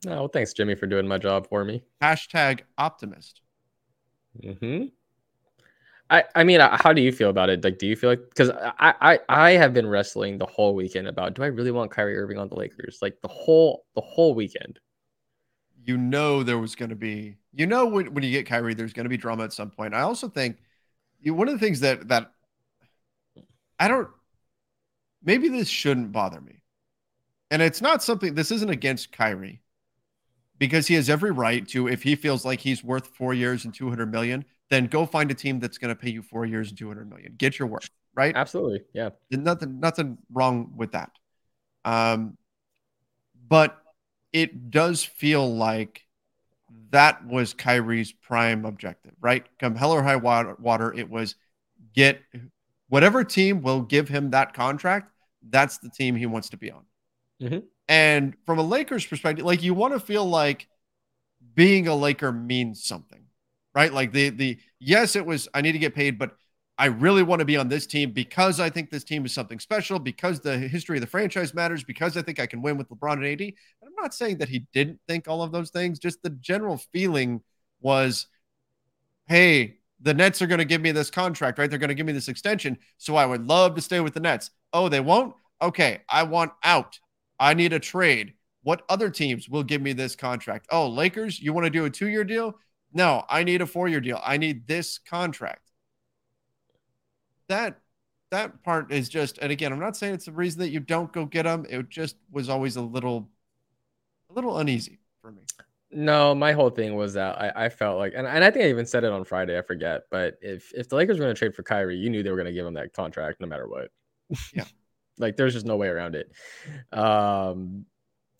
Speaker 3: No, well, thanks, Jimmy, for doing my job for me.
Speaker 2: Hashtag optimist.
Speaker 3: Hmm. I I mean, uh, how do you feel about it? Like, do you feel like because I I I have been wrestling the whole weekend about do I really want Kyrie Irving on the Lakers? Like the whole the whole weekend.
Speaker 2: You know there was going to be you know when, when you get Kyrie there's going to be drama at some point. I also think you one of the things that that I don't maybe this shouldn't bother me. And it's not something this isn't against Kyrie because he has every right to if he feels like he's worth 4 years and 200 million then go find a team that's going to pay you 4 years and 200 million. Get your work, right?
Speaker 3: Absolutely, yeah.
Speaker 2: There's nothing nothing wrong with that. Um, but it does feel like that was Kyrie's prime objective, right? Come hell or high water, water, it was get whatever team will give him that contract. That's the team he wants to be on.
Speaker 3: Mhm.
Speaker 2: And from a Lakers perspective, like you want to feel like being a Laker means something, right? Like the the yes, it was I need to get paid, but I really want to be on this team because I think this team is something special, because the history of the franchise matters, because I think I can win with LeBron and AD. And I'm not saying that he didn't think all of those things, just the general feeling was, hey, the Nets are going to give me this contract, right? They're going to give me this extension. So I would love to stay with the Nets. Oh, they won't? Okay, I want out. I need a trade. What other teams will give me this contract? Oh, Lakers, you want to do a two year deal? No, I need a four year deal. I need this contract that that part is just and again i'm not saying it's the reason that you don't go get them it just was always a little a little uneasy for me
Speaker 3: No, my whole thing was that I, I felt like, and, and I think I even said it on Friday. I forget, but if if the Lakers were going to trade for Kyrie, you knew they were going to give him that contract no matter what.
Speaker 2: Yeah. [laughs]
Speaker 3: like there's just no way around it. Um,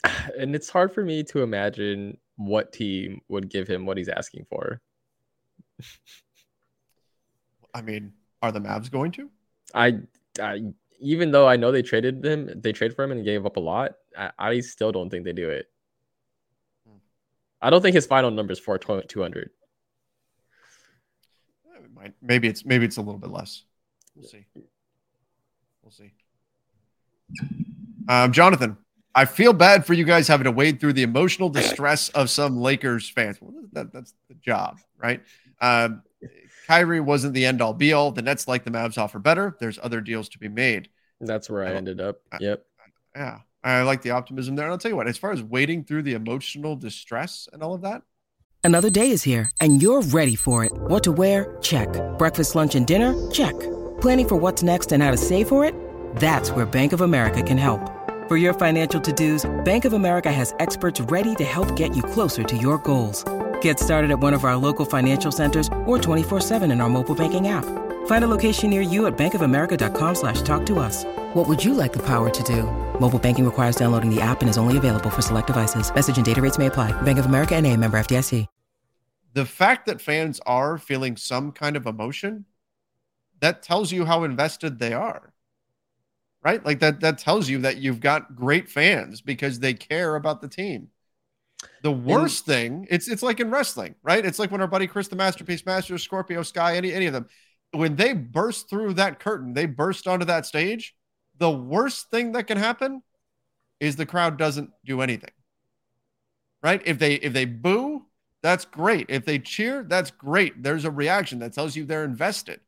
Speaker 3: [sighs] and it's hard for me to imagine what team would give him what he's asking for.
Speaker 2: i mean are the mavs going to
Speaker 3: I, I even though I know they traded him, they traded for him and gave up a lot. I, I still don't think they do it.
Speaker 2: Hmm.
Speaker 3: I don't think his final number is for 200.
Speaker 2: Maybe it's maybe it's a little bit less. We'll see. We'll see. Um, Jonathan, I feel bad for you guys having to wade through the emotional distress of some Lakers fans. Well, that, that's the job, right? Um, Kyrie wasn't the end all be all. The Nets like the Mavs offer better. There's other deals to be made.
Speaker 3: That's where I, I ended up.
Speaker 2: I,
Speaker 3: yep.
Speaker 2: Yeah. I like the optimism there. And I'll tell you what, as far as wading through the emotional distress and all of that.
Speaker 5: Another day is here and you're ready for it. What to wear? Check. Breakfast, lunch, and dinner? Check. Planning for what's next and how to save for it? That's where Bank of America can help. For your financial to-dos, Bank of America has experts ready to help get you closer to your goals. Get started at one of our local financial centers or 24-7 in our mobile banking app. Find a location near you at bankofamerica.com slash talk to us. What would you like the power to do? Mobile banking requires downloading the app and is only available for select devices. Message and data rates may apply. Bank of America and a member FDIC.
Speaker 2: The fact that fans are feeling some kind of emotion, that tells you how invested they are. Right? Like that that tells you that you've got great fans because they care about the team. The worst and, thing, it's it's like in wrestling, right? It's like when our buddy Chris the Masterpiece Master, Scorpio Sky, any any of them, when they burst through that curtain, they burst onto that stage. The worst thing that can happen is the crowd doesn't do anything. Right? If they if they boo, that's great. If they cheer, that's great. There's a reaction that tells you they're invested.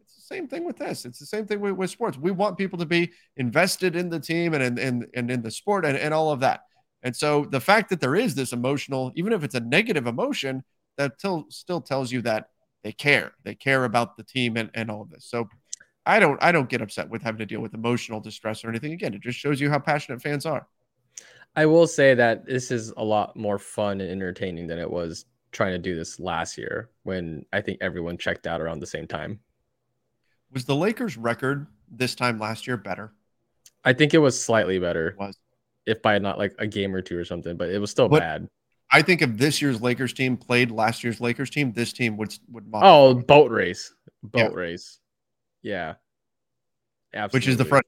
Speaker 2: It's the same thing with this. It's the same thing with, with sports. We want people to be invested in the team and in, and, and in the sport and, and all of that. And so the fact that there is this emotional, even if it's a negative emotion, that till, still tells you that they care. They care about the team and, and all of this. So I don't I don't get upset with having to deal with emotional distress or anything. Again, it just shows you how passionate fans are.
Speaker 3: I will say that this is a lot more fun and entertaining than it was trying to do this last year when I think everyone checked out around the same time.
Speaker 2: Was the Lakers record this time last year better?
Speaker 3: I think it was slightly better.
Speaker 2: It was
Speaker 3: if by not like a game or two or something, but it was still but bad.
Speaker 2: I think if this year's Lakers team played last year's Lakers team, this team would would
Speaker 3: oh boat race, boat yeah. race, yeah,
Speaker 2: absolutely. Which is the front.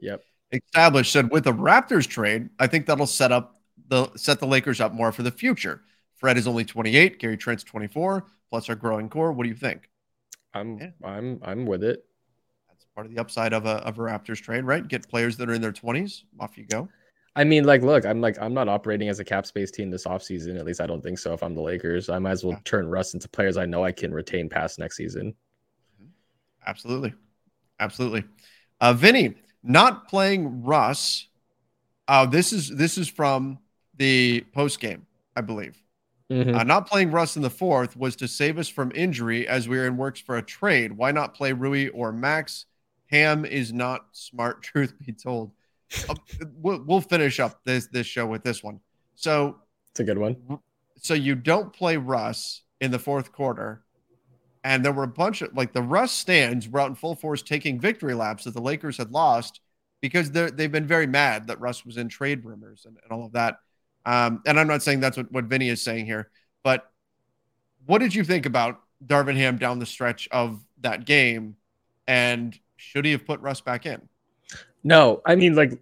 Speaker 3: Yep.
Speaker 2: Established said with the Raptors trade, I think that'll set up the set the Lakers up more for the future. Fred is only 28, Gary Trent's 24, plus our growing core. What do you think?
Speaker 3: I'm yeah. I'm I'm with it
Speaker 2: part of the upside of a of a Raptors trade, right? Get players that are in their twenties. Off you go.
Speaker 3: I mean, like, look, I'm like, I'm not operating as a cap space team this offseason. At least I don't think so. If I'm the Lakers, I might as well yeah. turn Russ into players I know I can retain past next season.
Speaker 2: Mm-hmm. Absolutely, absolutely. Uh, Vinny, not playing Russ. Uh, this is this is from the post game, I believe. Mm-hmm. Uh, not playing Russ in the fourth was to save us from injury as we are in works for a trade. Why not play Rui or Max? Ham is not smart. [laughs] Truth be told, uh, we'll, we'll finish up this this show with this one. So
Speaker 3: it's a good one.
Speaker 2: So you don't play Russ in the fourth quarter, and there were a bunch of like the Russ stands were out in full force taking victory laps that the Lakers had lost because they've been very mad that Russ was in trade rumors and, and all of that. Um, and I'm not saying that's what, what Vinny is saying here, but what did you think about Darvin Ham down the stretch of that game? And should he have put Russ back in?
Speaker 3: No, I mean like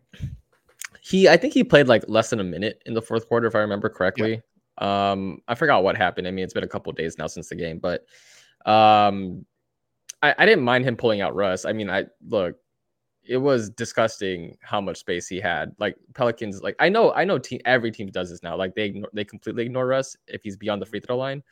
Speaker 3: he I think he played like less than a minute in the fourth quarter if I remember correctly. Yeah. Um I forgot what happened. I mean it's been a couple days now since the game, but um I, I didn't mind him pulling out Russ. I mean I look it was disgusting how much space he had. Like Pelicans, like I know, I know, team every team does this now. Like they they completely ignore Russ if he's beyond the free throw line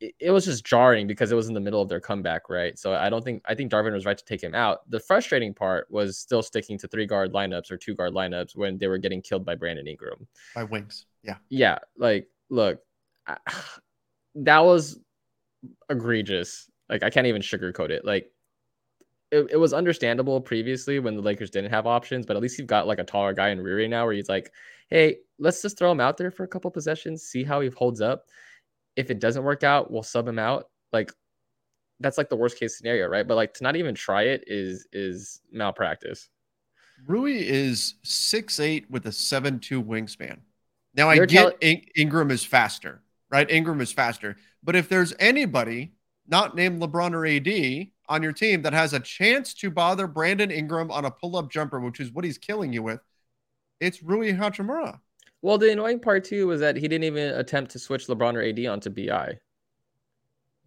Speaker 3: it, was just jarring because it was in the middle of their comeback, right? So I don't think I think Darvin was right to take him out. The frustrating part was still sticking to three guard lineups or two guard lineups when they were getting killed by Brandon Ingram
Speaker 2: by wings. Yeah,
Speaker 3: yeah. Like, look, I, [sighs] that was egregious. Like, I can't even sugarcoat it. Like, it, it was understandable previously when the Lakers didn't have options, but at least you've got like a taller guy in Riri now where he's like, hey, let's just throw him out there for a couple possessions, see how he holds up if it doesn't work out, we'll sub him out. Like that's like the worst case scenario, right? But like to not even try it is is malpractice.
Speaker 2: Rui is six eight with a seven two wingspan. Now You're I get In- Ingram is faster, right? Ingram is faster. But if there's anybody not named LeBron or AD on your team that has a chance to bother Brandon Ingram on a pull up jumper, which is what he's killing you with, it's Rui Hachimura.
Speaker 3: Well, the annoying part too was that he didn't even attempt to switch LeBron or AD onto BI.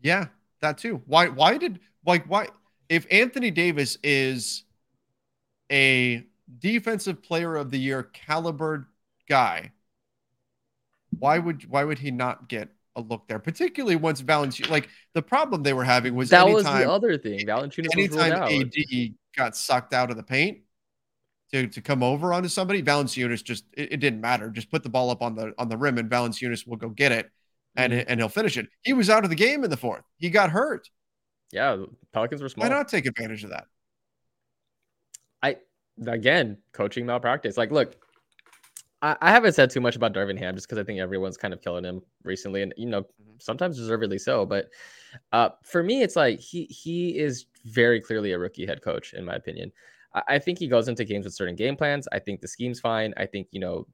Speaker 2: Yeah, that too. Why? Why did like why? If Anthony Davis is a defensive player of the year caliber guy, why would why would he not get a look there? Particularly once Valanciunas, like the problem they were having was
Speaker 3: that was the other thing. Valanciunas
Speaker 2: anytime
Speaker 3: was ruled out.
Speaker 2: AD got sucked out of the paint to, to come over onto somebody, Valanciunas just it, it didn't matter. Just put the ball up on the on the rim, and Valanciunas will go get it, and
Speaker 3: Mhm.
Speaker 2: and he'll finish it. He was out of the game in the fourth. He got hurt.
Speaker 3: Yeah, Pelicans were small.
Speaker 2: Why not take advantage of that?
Speaker 3: I again coaching malpractice. Like, look, I, I haven't said too much about Darvin Ham just because I think everyone's kind of killing him recently, and you know, sometimes deservedly so. But uh, for me, it's like he he is very clearly a rookie head coach, in my opinion. I, think he goes into games with certain game plans. I think the scheme's fine. I think you know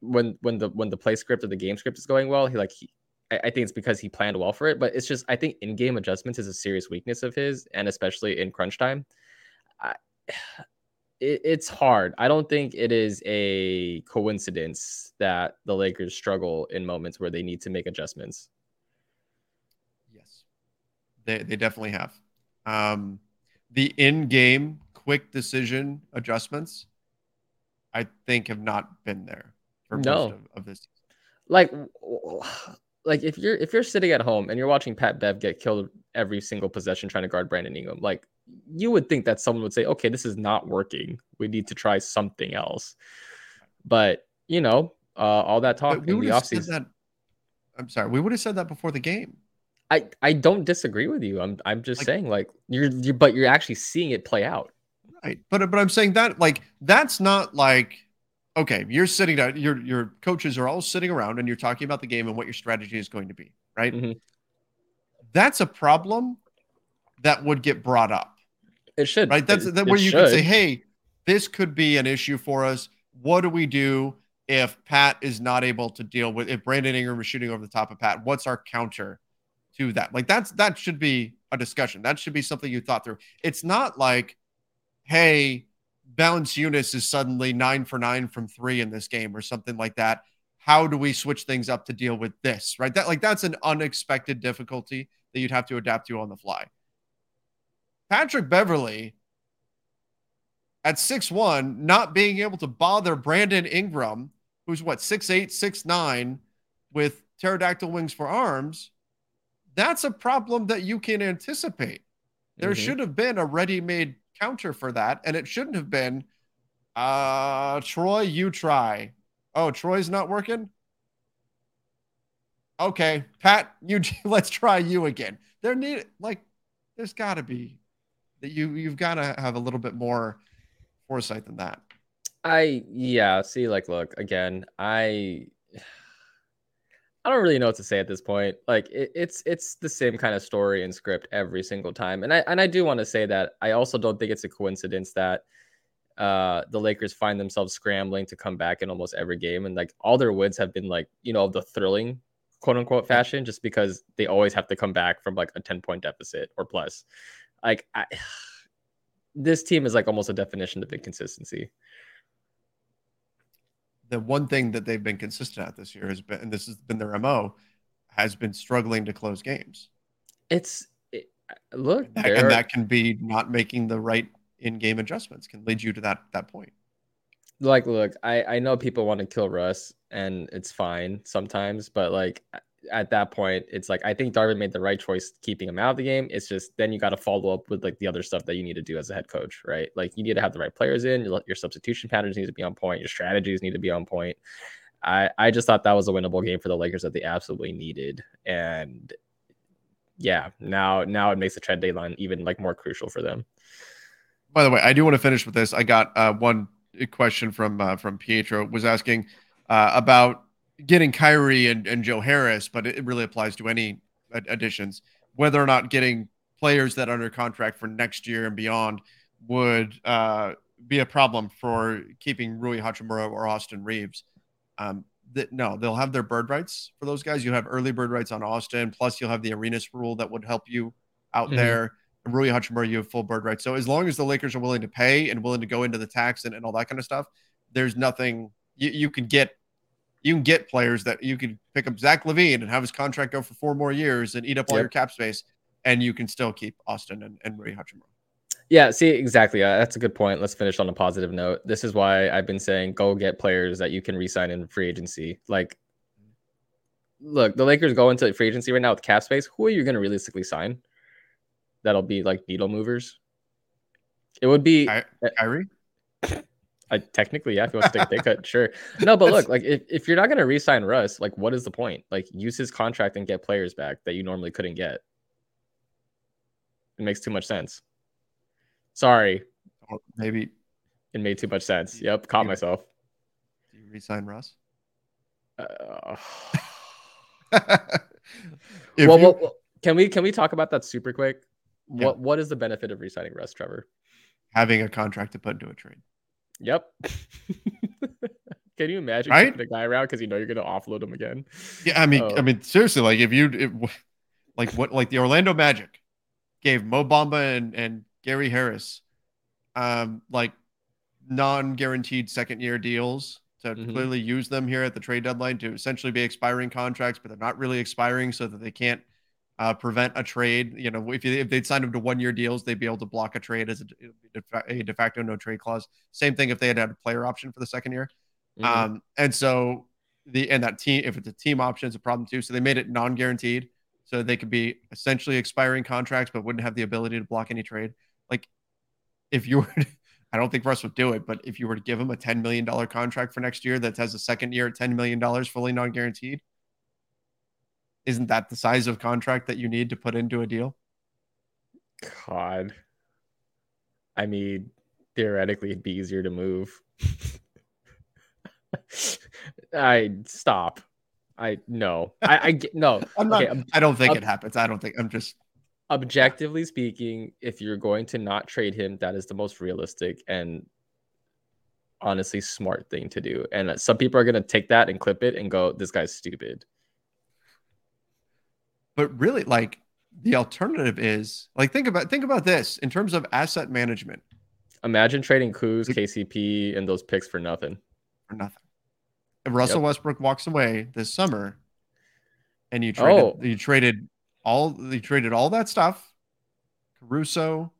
Speaker 3: when when the when the play script or the game script is going well, he like he. I I think it's because he planned well for it, but it's just I think in-game adjustments is a serious weakness of his, and especially in crunch time. I, [sighs] it, it's hard. I don't think it is a coincidence that the Lakers struggle in moments where they need to make adjustments.
Speaker 2: Yes, they they definitely have. Um, the in-game quick decision adjustments, I think, have not been there for
Speaker 3: No.
Speaker 2: most of, of this. season.
Speaker 3: Like, like if you're if you're sitting at home and you're watching Pat Bev get killed every single possession trying to guard Brandon Ingram, like you would think that someone would say, "Okay, this is not working. We need to try something else." But you know, uh, all that talk in the offseason.
Speaker 2: that. I'm sorry, we would have said that before the game.
Speaker 3: I I don't disagree with you. I'm I'm just
Speaker 2: Like-
Speaker 3: saying like you're you but you're actually seeing it play out.
Speaker 2: Right. But but I'm saying that like that's not like okay, you're sitting down, your your coaches are all sitting around and you're talking about the game and what your strategy is going to be, right?
Speaker 3: Mhm.
Speaker 2: That's a problem that would get brought up,
Speaker 3: It should
Speaker 2: right? That's
Speaker 3: it-
Speaker 2: that where you can say, hey, this could be an issue for us. What do we do if Pat is not able to deal with if Brandon Ingram is shooting over the top of Pat? What's our counter to that? Like that's that should be a discussion. That should be something you thought through. It's not like, hey, Valanciunas is suddenly nine for nine from three in this game or something like that. How do we switch things up to deal with this? Right. That like that's an unexpected difficulty that you'd have to adapt to on the fly. Patrick Beverley at six one, not being able to bother Brandon Ingram, who's what, six eight, six nine, with pterodactyl wings for arms, that's a problem that you can anticipate. There
Speaker 3: Mhm.
Speaker 2: should have been a ready-made counter for that, and it shouldn't have been uh Troy, you try. Oh, Troy's not working. Okay, Pat, you [laughs] let's try you again. There need like there's got to be that you you've got to have a little bit more foresight than that.
Speaker 3: I yeah, see like look, again, I I don't really know what to say at this point. Like it, it's it's the same kind of story and script every single time. And I and I do want to say that I also don't think it's a coincidence that uh the Lakers find themselves scrambling to come back in almost every game and like all their wins have been like, you know, the thrilling quote unquote fashion just because they always have to come back from like a 10 point deficit or plus. Like I [sighs] this team is like almost a definition of inconsistency.
Speaker 2: The one thing that they've been consistent at this year has been, and this has been their mo, has been struggling to close games.
Speaker 3: It's it, look,
Speaker 2: And that, and
Speaker 3: are-
Speaker 2: that can be not making the right in-game adjustments can lead you to that that point.
Speaker 3: like look, I I know people want to kill Russ and it's fine sometimes, but like at that point, it's like I think Darvin made the right choice keeping him out of the game. It's just then you got to follow up with like the other stuff that you need to do as a head coach, right? Like you need to have the right players in. Your, your substitution patterns need to be on point. Your strategies need to be on point. I I just thought that was a winnable game for the Lakers that they absolutely needed, and yeah, now now it makes the trade deadline even like more crucial for them.
Speaker 2: By the way, I do want to finish with this. I got uh, one question from uh, from Pietro was asking uh, about getting Kyrie and, and Joe Harris, but it, really applies to any additions. Whether or not getting players that are under contract for next year and beyond would uh, be a problem for keeping Rui Hachimura or Austin Reaves. Um, that no, they'll have their bird rights for those guys. You have early bird rights on Austin, plus you'll have the Arenas rule that would help you out
Speaker 3: Mhm.
Speaker 2: there. And Rui Hachimura, you have full bird rights. So as long as the Lakers are willing to pay and willing to go into the tax and, and all that kind of stuff, there's nothing you, you can get. You can get players that you could pick up Zach LaVine and have his contract go for four more years and eat up all
Speaker 3: Yep.
Speaker 2: your cap space, and you can still keep Austin and, and Rui Hachimura.
Speaker 3: Yeah, see, exactly. Uh, that's a good point. Let's finish on a positive note. This is why I've been saying go get players that you can re-sign in free agency. Like, look, the Lakers go into free agency right now with cap space. Who are you going to realistically sign? That'll be like needle movers. It would be
Speaker 2: Ky- Kyrie, [coughs]
Speaker 3: I technically, yeah, if he wants to take a pay cut, sure. [laughs] No, but look, like if, if you're not gonna re-sign Russ, like what is the point? Like use his contract and get players back that you normally couldn't get. It makes too much sense. Sorry,
Speaker 2: or maybe
Speaker 3: it made too much sense. Yep, caught
Speaker 2: Yeah.
Speaker 3: myself.
Speaker 2: do you resign Russ?
Speaker 3: Uh, [laughs] well,
Speaker 2: you-
Speaker 3: well, well, can we can we talk about that super quick?
Speaker 2: Yeah.
Speaker 3: What what is the benefit of re-signing Russ, Trevor?
Speaker 2: having a contract to put into a trade.
Speaker 3: Yep. [laughs] can you imagine
Speaker 2: Right?
Speaker 3: a guy around because you know you're gonna offload him again?
Speaker 2: Yeah, I mean,
Speaker 3: Oh.
Speaker 2: I mean, seriously, like if you, if, like what, like the Orlando Magic gave Mo Bamba and and Gary Harris, um, like non-guaranteed second-year deals to
Speaker 3: Mhm.
Speaker 2: clearly use them here at the trade deadline to essentially be expiring contracts, but they're not really expiring, so that they can't uh, prevent a trade. You know, if if they'd signed them to one-year deals, they'd be able to block a trade as a, de a de facto no trade clause. Same thing if they had had a player option for the second year.
Speaker 3: Mhm.
Speaker 2: Um, and so the and that team, if it's a team option, it's a problem too. So they made it non-guaranteed, so they could be essentially expiring contracts, but wouldn't have the ability to block any trade. Like if you were, to- [laughs] I don't think Russ would do it, but if you were to give him a ten million dollar contract for next year that has a second year at ten million dollars fully non-guaranteed, isn't that the size of contract that you need to put into a deal?
Speaker 3: God. I mean, theoretically, it'd be easier to move. [laughs] I stop. I no. I, I get no. [laughs]
Speaker 2: I'm not.
Speaker 3: Okay, ob-
Speaker 2: I don't think
Speaker 3: ob-
Speaker 2: it happens. I don't think. I'm just.
Speaker 3: objectively speaking, if you're going to not trade him, that is the most realistic and honestly smart thing to do. And some people are gonna take that and clip it and go, "This guy's stupid."
Speaker 2: But really like the alternative is like think about think about this in terms of asset management
Speaker 3: Imagine trading Kuz, KCP, and those picks for nothing.
Speaker 2: for nothing. If Russell
Speaker 3: Yep.
Speaker 2: Westbrook walks away this summer and you traded
Speaker 3: Oh.
Speaker 2: you traded all you traded all that stuff, Caruso,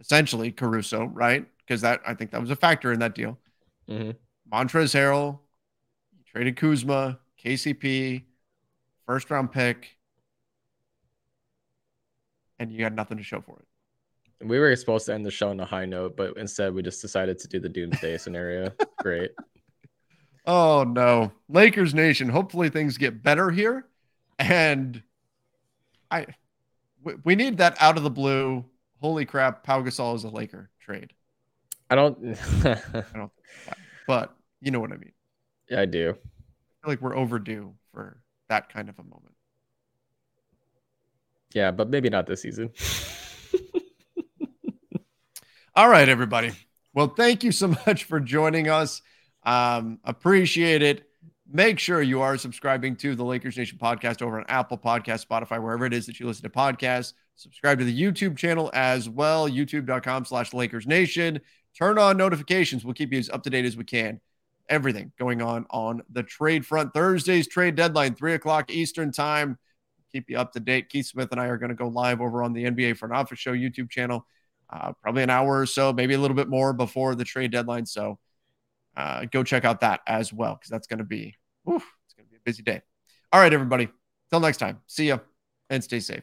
Speaker 2: essentially Caruso, right? Because that I think that was a factor in that deal.
Speaker 3: Mhm.
Speaker 2: Montrezl Harrell, you traded Kuzma, KCP, first round pick, and you had nothing to show for it.
Speaker 3: We were supposed to end the show on a high note, but instead we just decided to do the doomsday [laughs] scenario. Great.
Speaker 2: Oh no, Lakers Nation. Hopefully things get better here, and I we, need that out of the blue. Holy crap, Pau Gasol is a Laker trade,
Speaker 3: I don't. [laughs] [laughs]
Speaker 2: but you know what I mean.
Speaker 3: yeah, I do.
Speaker 2: I feel like we're overdue for that kind of a moment.
Speaker 3: Yeah, but maybe not this season. [laughs]
Speaker 2: All right, everybody. Well, thank you so [laughs] much for joining us. Um, appreciate it. Make sure you are subscribing to the Lakers Nation podcast over on Apple Podcast, Spotify, wherever it is that you listen to podcasts. Subscribe to the YouTube channel as well, youtube.com slash Lakers Nation. Turn on notifications. We'll keep you as up to date as we can. Everything going on on the trade front. Thursday's trade deadline, three o'clock Eastern time. Keep you up to date. Keith Smith and I are going to go live over on the NBA Front Office Show YouTube channel uh, probably an hour or so, maybe a little bit more before the trade deadline. So uh, go check out that as well because that's going to be whew, it's going to be a busy day. All right, everybody. Till next time. See ya and stay safe.